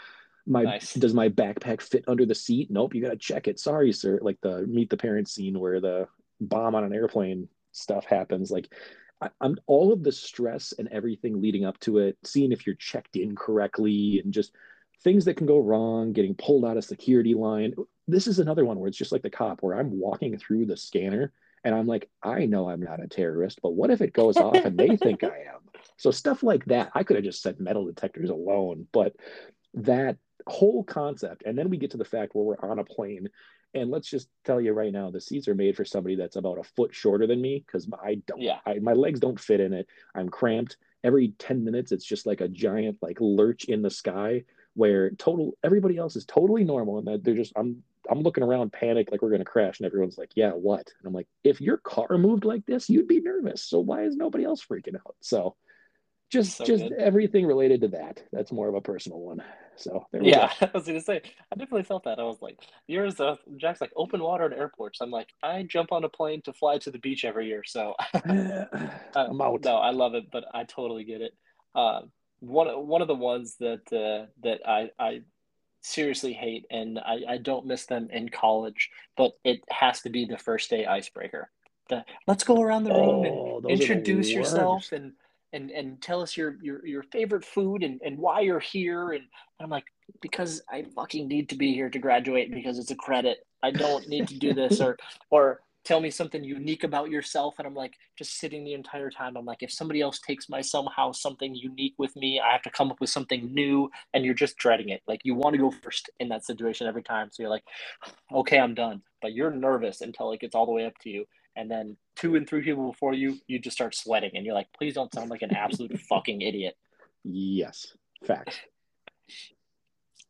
my Nice. does my backpack fit under the seat? Nope, you gotta check it. Sorry, sir. Like the meet the parents scene where the bomb on an airplane stuff happens. Like I, I'm all of the stress and everything leading up to it, seeing if you're checked in correctly and just things that can go wrong, getting pulled out of security line. This is another one where it's just like the cop where I'm walking through the scanner and I'm like, I know I'm not a terrorist, but what if it goes off and they think I am? So stuff like that, I could have just said metal detectors alone, but that whole concept, and then we get to the fact where we're on a plane, and let's just tell you right now, the seats are made for somebody that's about a foot shorter than me because I don't, Yeah. I, my legs don't fit in it. I'm cramped. Every 10 minutes, it's just like a giant like lurch in the sky where total everybody else is totally normal and that they're just I'm I'm looking around panicked like we're gonna crash and everyone's like, yeah, what? And I'm like, if your car moved like this, you'd be nervous. So why is nobody else freaking out? So just So just good. everything related to that. That's more of a personal one. So there we Yeah, I was gonna say, I definitely felt that. I was like, yours, uh, Jack's like open water at airports. I'm like, I jump on a plane to fly to the beach every year, so. Uh, I'm out. No, I love it, but I totally get it. Um, one one of the ones that uh, that I I seriously hate, and I, I don't miss them in college, but it has to be the first day icebreaker. The let's go around the room and Oh, the introduce yourself and and and tell us your your your favorite food and and why you're here. And I'm like, because I fucking need to be here to graduate because it's a credit. I don't need to do this. Or or tell me something unique about yourself. And i'm like just sitting the entire time i'm like if somebody else takes my somehow something unique with me i have to come up with something new. And you're just dreading it. Like you want to go first in that situation every time. So you're like okay i'm done. But you're nervous until it gets all the way up to you and then two and three people before you you just start sweating and you're like please don't sound like an absolute fucking idiot Yes. Facts.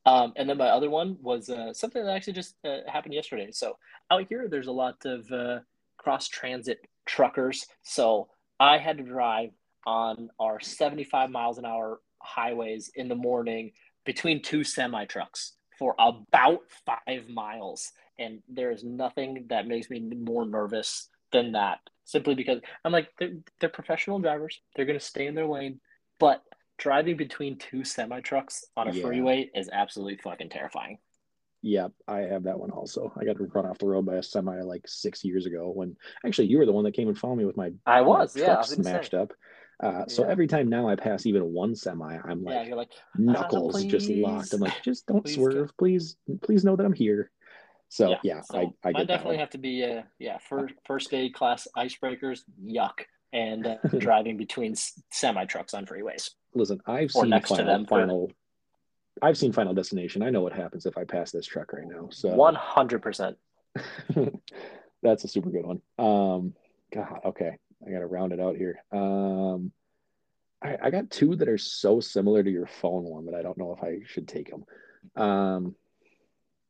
Um, and then my other one was uh, something that actually just uh, happened yesterday. So out here, there's a lot of uh, cross transit truckers. So I had to drive on our 75 miles an hour highways in the morning between two semi trucks for about five miles. And there is nothing that makes me more nervous than that. Simply because I'm like, they're, they're professional drivers. They're going to stay in their lane. But driving between two semi trucks on a Yeah. freeway is absolutely fucking terrifying. Yep, I have that one also. I got run off the road by a semi like six years ago when actually you were the one that came and found me with my I my was, yeah, I was gonna say. smashed up. Uh, so Yeah. every time now I pass even one semi, I'm yeah, like you're like, knuckles just locked. I'm like, just don't Please swerve, please, please know that I'm here. So yeah. yeah, so I, I get definitely have to be, uh, yeah, first first aid class icebreakers, yuck, and uh, driving between semi trucks on freeways. Listen, I've Or seen final final. I've seen Final Destination. I know what happens if I pass this truck right now. So One hundred percent. That's a super good one. Um, God, okay, I got to round it out here. Um, I, I got two that are so similar to your phone one that I don't know if I should take them. Um,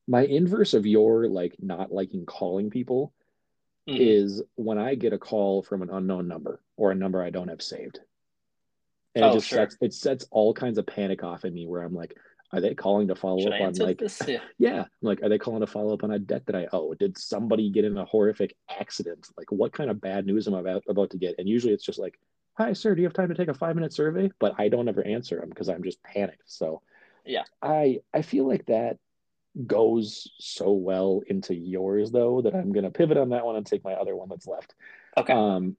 my inverse of your like not liking calling people Mhm. is when I get a call from an unknown number or a number I don't have saved. And Oh, it just sure. sets it sets all kinds of panic off in me where I'm like, are they calling to follow Should up on like this? Yeah. yeah, like, are they calling to follow up on a debt that I owe? Did somebody get in a horrific accident? Like, what kind of bad news am I about, about to get? And usually it's just like, hi, sir, do you have time to take a five minute survey? But I don't ever answer them because I'm just panicked. So, Yeah. I I feel like that goes so well into yours though that I'm gonna pivot on that one and take my other one that's left. Okay. Um,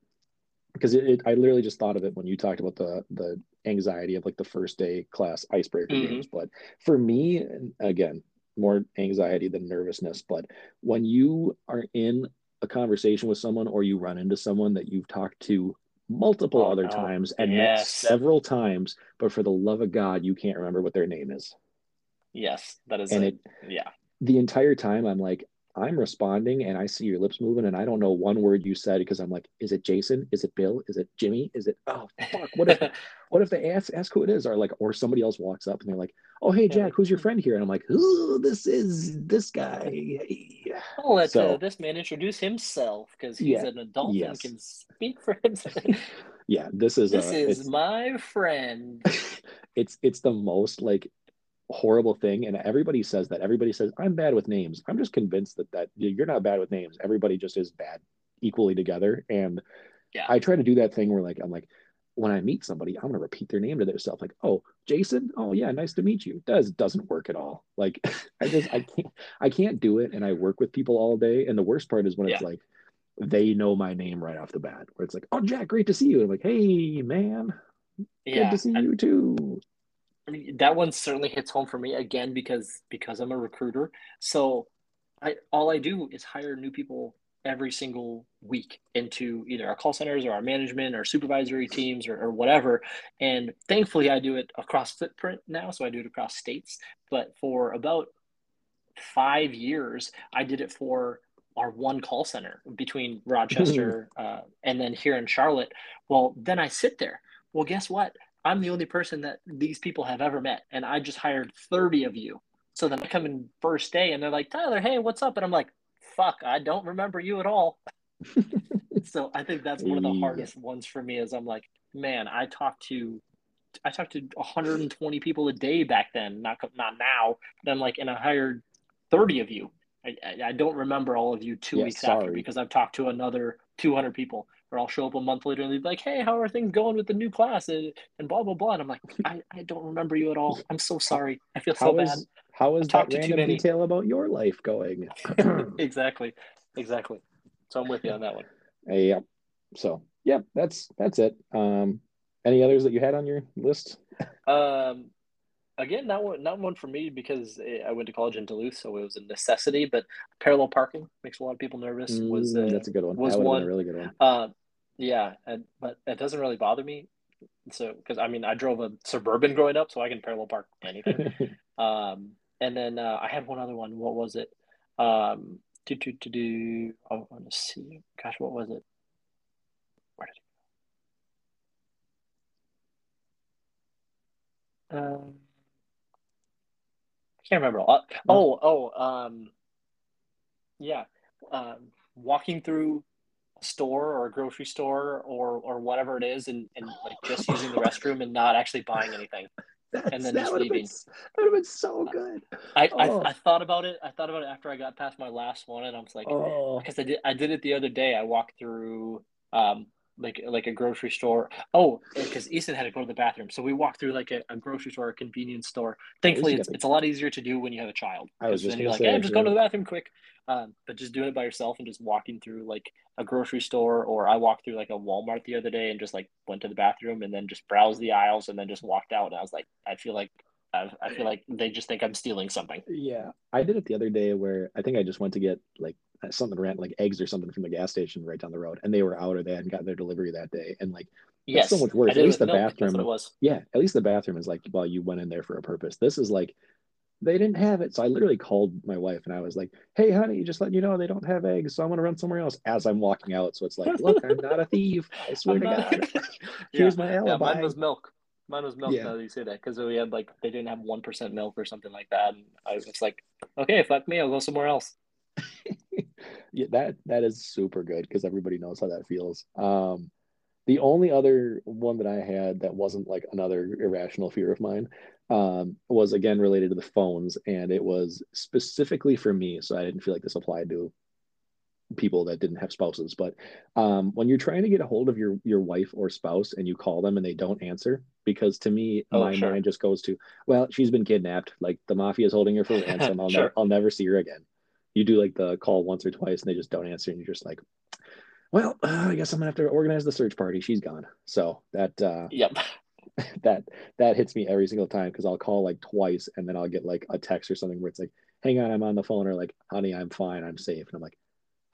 because it, it, I literally just thought of it when you talked about the the anxiety of like the first day class icebreaker Mhm. games. But for me, again, more anxiety than nervousness. But when you are in a conversation with someone or you run into someone that you've talked to multiple Oh, other no. times and met several times, but for the love of God, you can't remember what their name is. Yes, that is And a- it yeah. the entire time I'm like, I'm responding and I see your lips moving and I don't know one word you said because I'm like, is it Jason? Is it Bill? Is it Jimmy? Is it oh fuck? What if what if they ask ask who it is? Or like or somebody else walks up and they're like, Oh hey Jack, who's your friend here? And I'm like, this is this guy. I'll let So- uh, this man introduce himself because he's Yeah, an adult yes. and can speak for himself. Yeah, this is this uh, is my friend. it's it's the most like horrible thing and everybody says that everybody says i'm bad with names i'm just convinced that that you're not bad with names everybody just is bad equally together and Yeah. i try to do that thing where like i'm like when I meet somebody, I'm gonna repeat their name to themselves. Like, oh, Jason, oh yeah, nice to meet you. Does doesn't work at all. Like, I just I can't I can't do it, and I work with people all day. And the worst part is when it's like they know my name right off the bat, where it's like, oh Jack, great to see you. I'm like, hey man, good to see and you too. I mean, that one certainly hits home for me again because because I'm a recruiter. So I all I do is hire new people every single week into either our call centers or our management or supervisory teams or, or whatever. And thankfully I do it across footprint now, so I do it across states. But for about five years, I did it for our one call center between Rochester uh, and then here in Charlotte. Well, then I sit there. Well, guess what? I'm the only person that these people have ever met, and I just hired 30 of you. So then I come in first day, and they're like, Tyler, hey, what's up? And I'm like, fuck, I don't remember you at all. so I think that's one of the hardest ones for me. Is I'm like, man, I talked to, I talked to 120 people a day back then, not not now. But I'm like, and I hired 30 of you. I, I, don't remember all of you two Yeah, weeks after because I've talked to another 200 people. Or I'll show up a month later and they'll be like, "Hey, how are things going with the new class?" and, and blah blah blah. And I'm like, I, I don't remember you at all. I'm so sorry. I feel so How bad. how is that to random many. detail about your life going? Exactly, exactly. So I'm with you on that one. yeah. So yeah, that's that's it. Um, any others that you had on your list? Um, again, not one, not one for me because I went to college in Duluth, so it was a necessity. But parallel parking makes a lot of people nervous. Was uh, that's a good one. was that one- really good one. uh, yeah, and but it doesn't really bother me. So because I mean, I drove a suburban growing up, so I can parallel park anything. um, and then uh, I had one other one. What was it? Um, do do do do. I want to see. Gosh, what was it? Where did it? Um, I can't remember a. Oh, oh, um, yeah. Um, walking through store or a grocery store or or whatever it is, and and like just using the restroom and not actually buying anything. That's, then that just would have been leaving. that would have been so good. I, Oh. I I thought about it. I thought about it after I got past my last one, and I was like, Oh, because I did I did it the other day. I walked through um like like a grocery store. Oh, because Easton had to go to the bathroom, so we walked through like a, a grocery store, a convenience store. Thankfully, it's, it's a lot easier to do when you have a child. I was just then you're like, hey, I'm just going to the bathroom quick. Um, but just doing it by yourself and just walking through like a grocery store, or I walked through like a Walmart the other day and just like went to the bathroom and then just browsed the aisles and then just walked out. And I was like, I feel like I, I feel like they just think I'm stealing something. yeah. I did it the other day where I think I just went to get like something rent like eggs or something from the gas station right down the road, and they were out or they hadn't gotten their delivery that day, and like Yes, so much worse. At least the milk. Bathroom- it was. yeah, at least the bathroom is like, well, you went in there for a purpose. This is like, they didn't have it. So I literally called my wife and I was like, hey, honey, just letting you know they don't have eggs. So I'm going to run somewhere else as I'm walking out. So it's like, look, I'm not a thief. I swear I'm to not- God. yeah, Here's my yeah, alibi. mine was milk. Mine was milk. Yeah. Now that you say that, because we had like they didn't have one percent milk or something like that, and I was just like, okay, fuck me, I'll go somewhere else. yeah, that that is super good because everybody knows how that feels. Um, the only other one that I had that wasn't like another irrational fear of mine um, was again related to the phones, and it was specifically for me. So I didn't feel like this applied to people that didn't have spouses. But um, when you're trying to get a hold of your your wife or spouse and you call them and they don't answer, because to me Oh, my sure. mind just goes to, well, she's been kidnapped. Like the mafia is holding her for ransom. I'll Sure. never I'll never see her again. You do like the call once or twice and they just don't answer, and you're just like, well, uh, I guess I'm gonna have to organize the search party. She's gone. So that uh, Yep. that that hits me every single time because I'll call like twice and then I'll get like a text or something where it's like, hang on, I'm on the phone, or like, honey, I'm fine, I'm safe. And I'm like,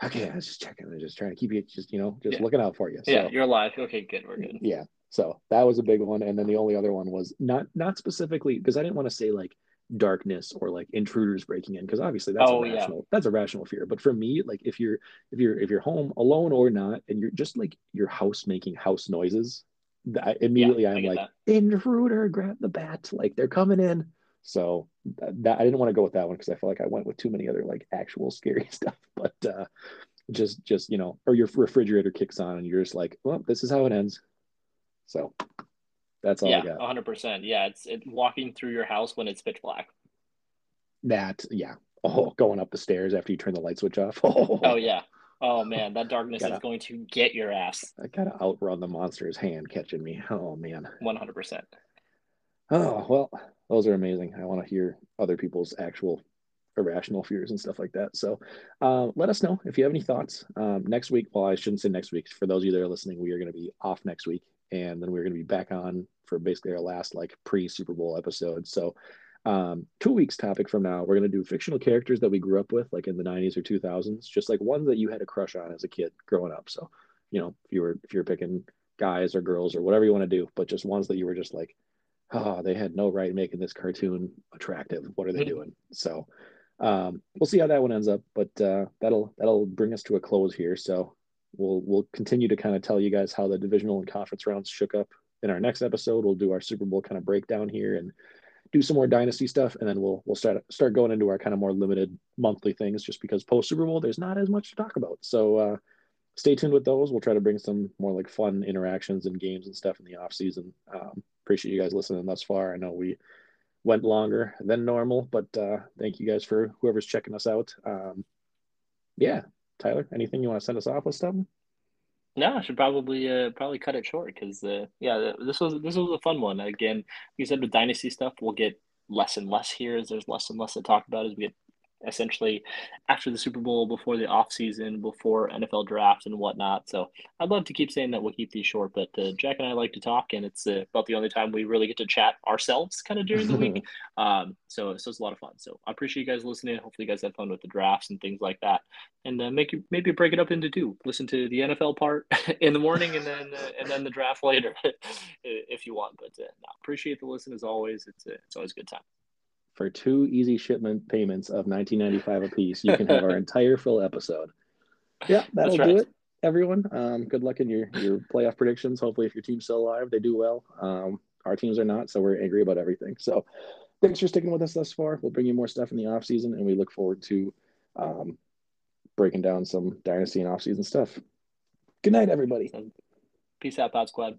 okay, I was just checking. I'm just trying to keep you just, you know, just Yeah. looking out for you. So Yeah, you're alive. Okay, good. We're good. yeah. So that was a big one. And then the only other one was not not specifically because I didn't want to say like darkness or like intruders breaking in because obviously that's Oh, a yeah. rational that's a rational fear. But for me, like if you're if you're if you're home alone or not and you're just like your house making house noises, I, immediately I I'm like that. intruder, grab the bat, like they're coming in. So that, that I didn't want to go with that one because I felt like I went with too many other like actual scary stuff. But uh just just you know, or your refrigerator kicks on and you're just like, well, this is how it ends. So that's all yeah, I got. 100. percent Yeah, it's it, walking through your house when it's pitch black. That yeah. Oh, going up the stairs after you turn the light switch off. Oh, Oh yeah. Oh man, that darkness gotta, is going to get your ass. I gotta outrun the monster's hand catching me. Oh man. One hundred percent. Oh well, those are amazing. I want to hear other people's actual irrational fears and stuff like that. So uh, let us know if you have any thoughts. Um, next week, well, I shouldn't say next week. For those of you that are listening, we are going to be off next week, and then we're going to be back on for basically our last like pre Super Bowl episode. So um, two weeks topic from now, we're going to do fictional characters that we grew up with, like in the 90s or 2000s, just like ones that you had a crush on as a kid growing up. So, you know, if you were if you're picking guys or girls or whatever you want to do, but just ones that you were just like, oh, they had no right making this cartoon attractive. What are they mm-hmm. doing? So, um, we'll see how that one ends up, but uh, that'll that'll bring us to a close here. So we'll we'll continue to kind of tell you guys how the divisional and conference rounds shook up in our next episode. We'll do our Super Bowl kind of breakdown here and do some more dynasty stuff, and then we'll we'll start start going into our kind of more limited monthly things, just because post Super Bowl there's not as much to talk about. So uh, stay tuned with those. We'll try to bring some more like fun interactions and games and stuff in the off season. Um, appreciate you guys listening thus far. I know we went longer than normal, but uh, thank you guys for whoever's checking us out. Um, yeah, Tyler, anything you want to send us off with, stuff? No, I should probably uh, probably cut it short because uh, yeah, this was this was a fun one. Again, like you said with dynasty stuff, we'll get less and less here as there's less and less to talk about as we get essentially after the Super Bowl, before the off season, before NFL draft and whatnot. So I'd love to keep saying that we'll keep these short, but uh, Jack and I like to talk, and it's uh, about the only time we really get to chat ourselves kind of during the week. Um, so, so it's a lot of fun. So I appreciate you guys listening. Hopefully, you guys had fun with the drafts and things like that, and uh, make maybe break it up into two. Listen to the NFL part in the morning, and then uh, and then the draft later if you want. But uh, no, appreciate the listen as always. It's uh, it's always a good time for two easy shipment payments of 19.95 apiece, you can have our entire full episode. Yeah, that'll right. do it, everyone. Um, good luck in your your playoff predictions. Hopefully, if your team's still alive, they do well. Um, our teams are not, so we're angry about everything. So, thanks for sticking with us thus far. We'll bring you more stuff in the off season, and we look forward to um, breaking down some dynasty and off season stuff. Good night, everybody. Peace out, Pod Squad.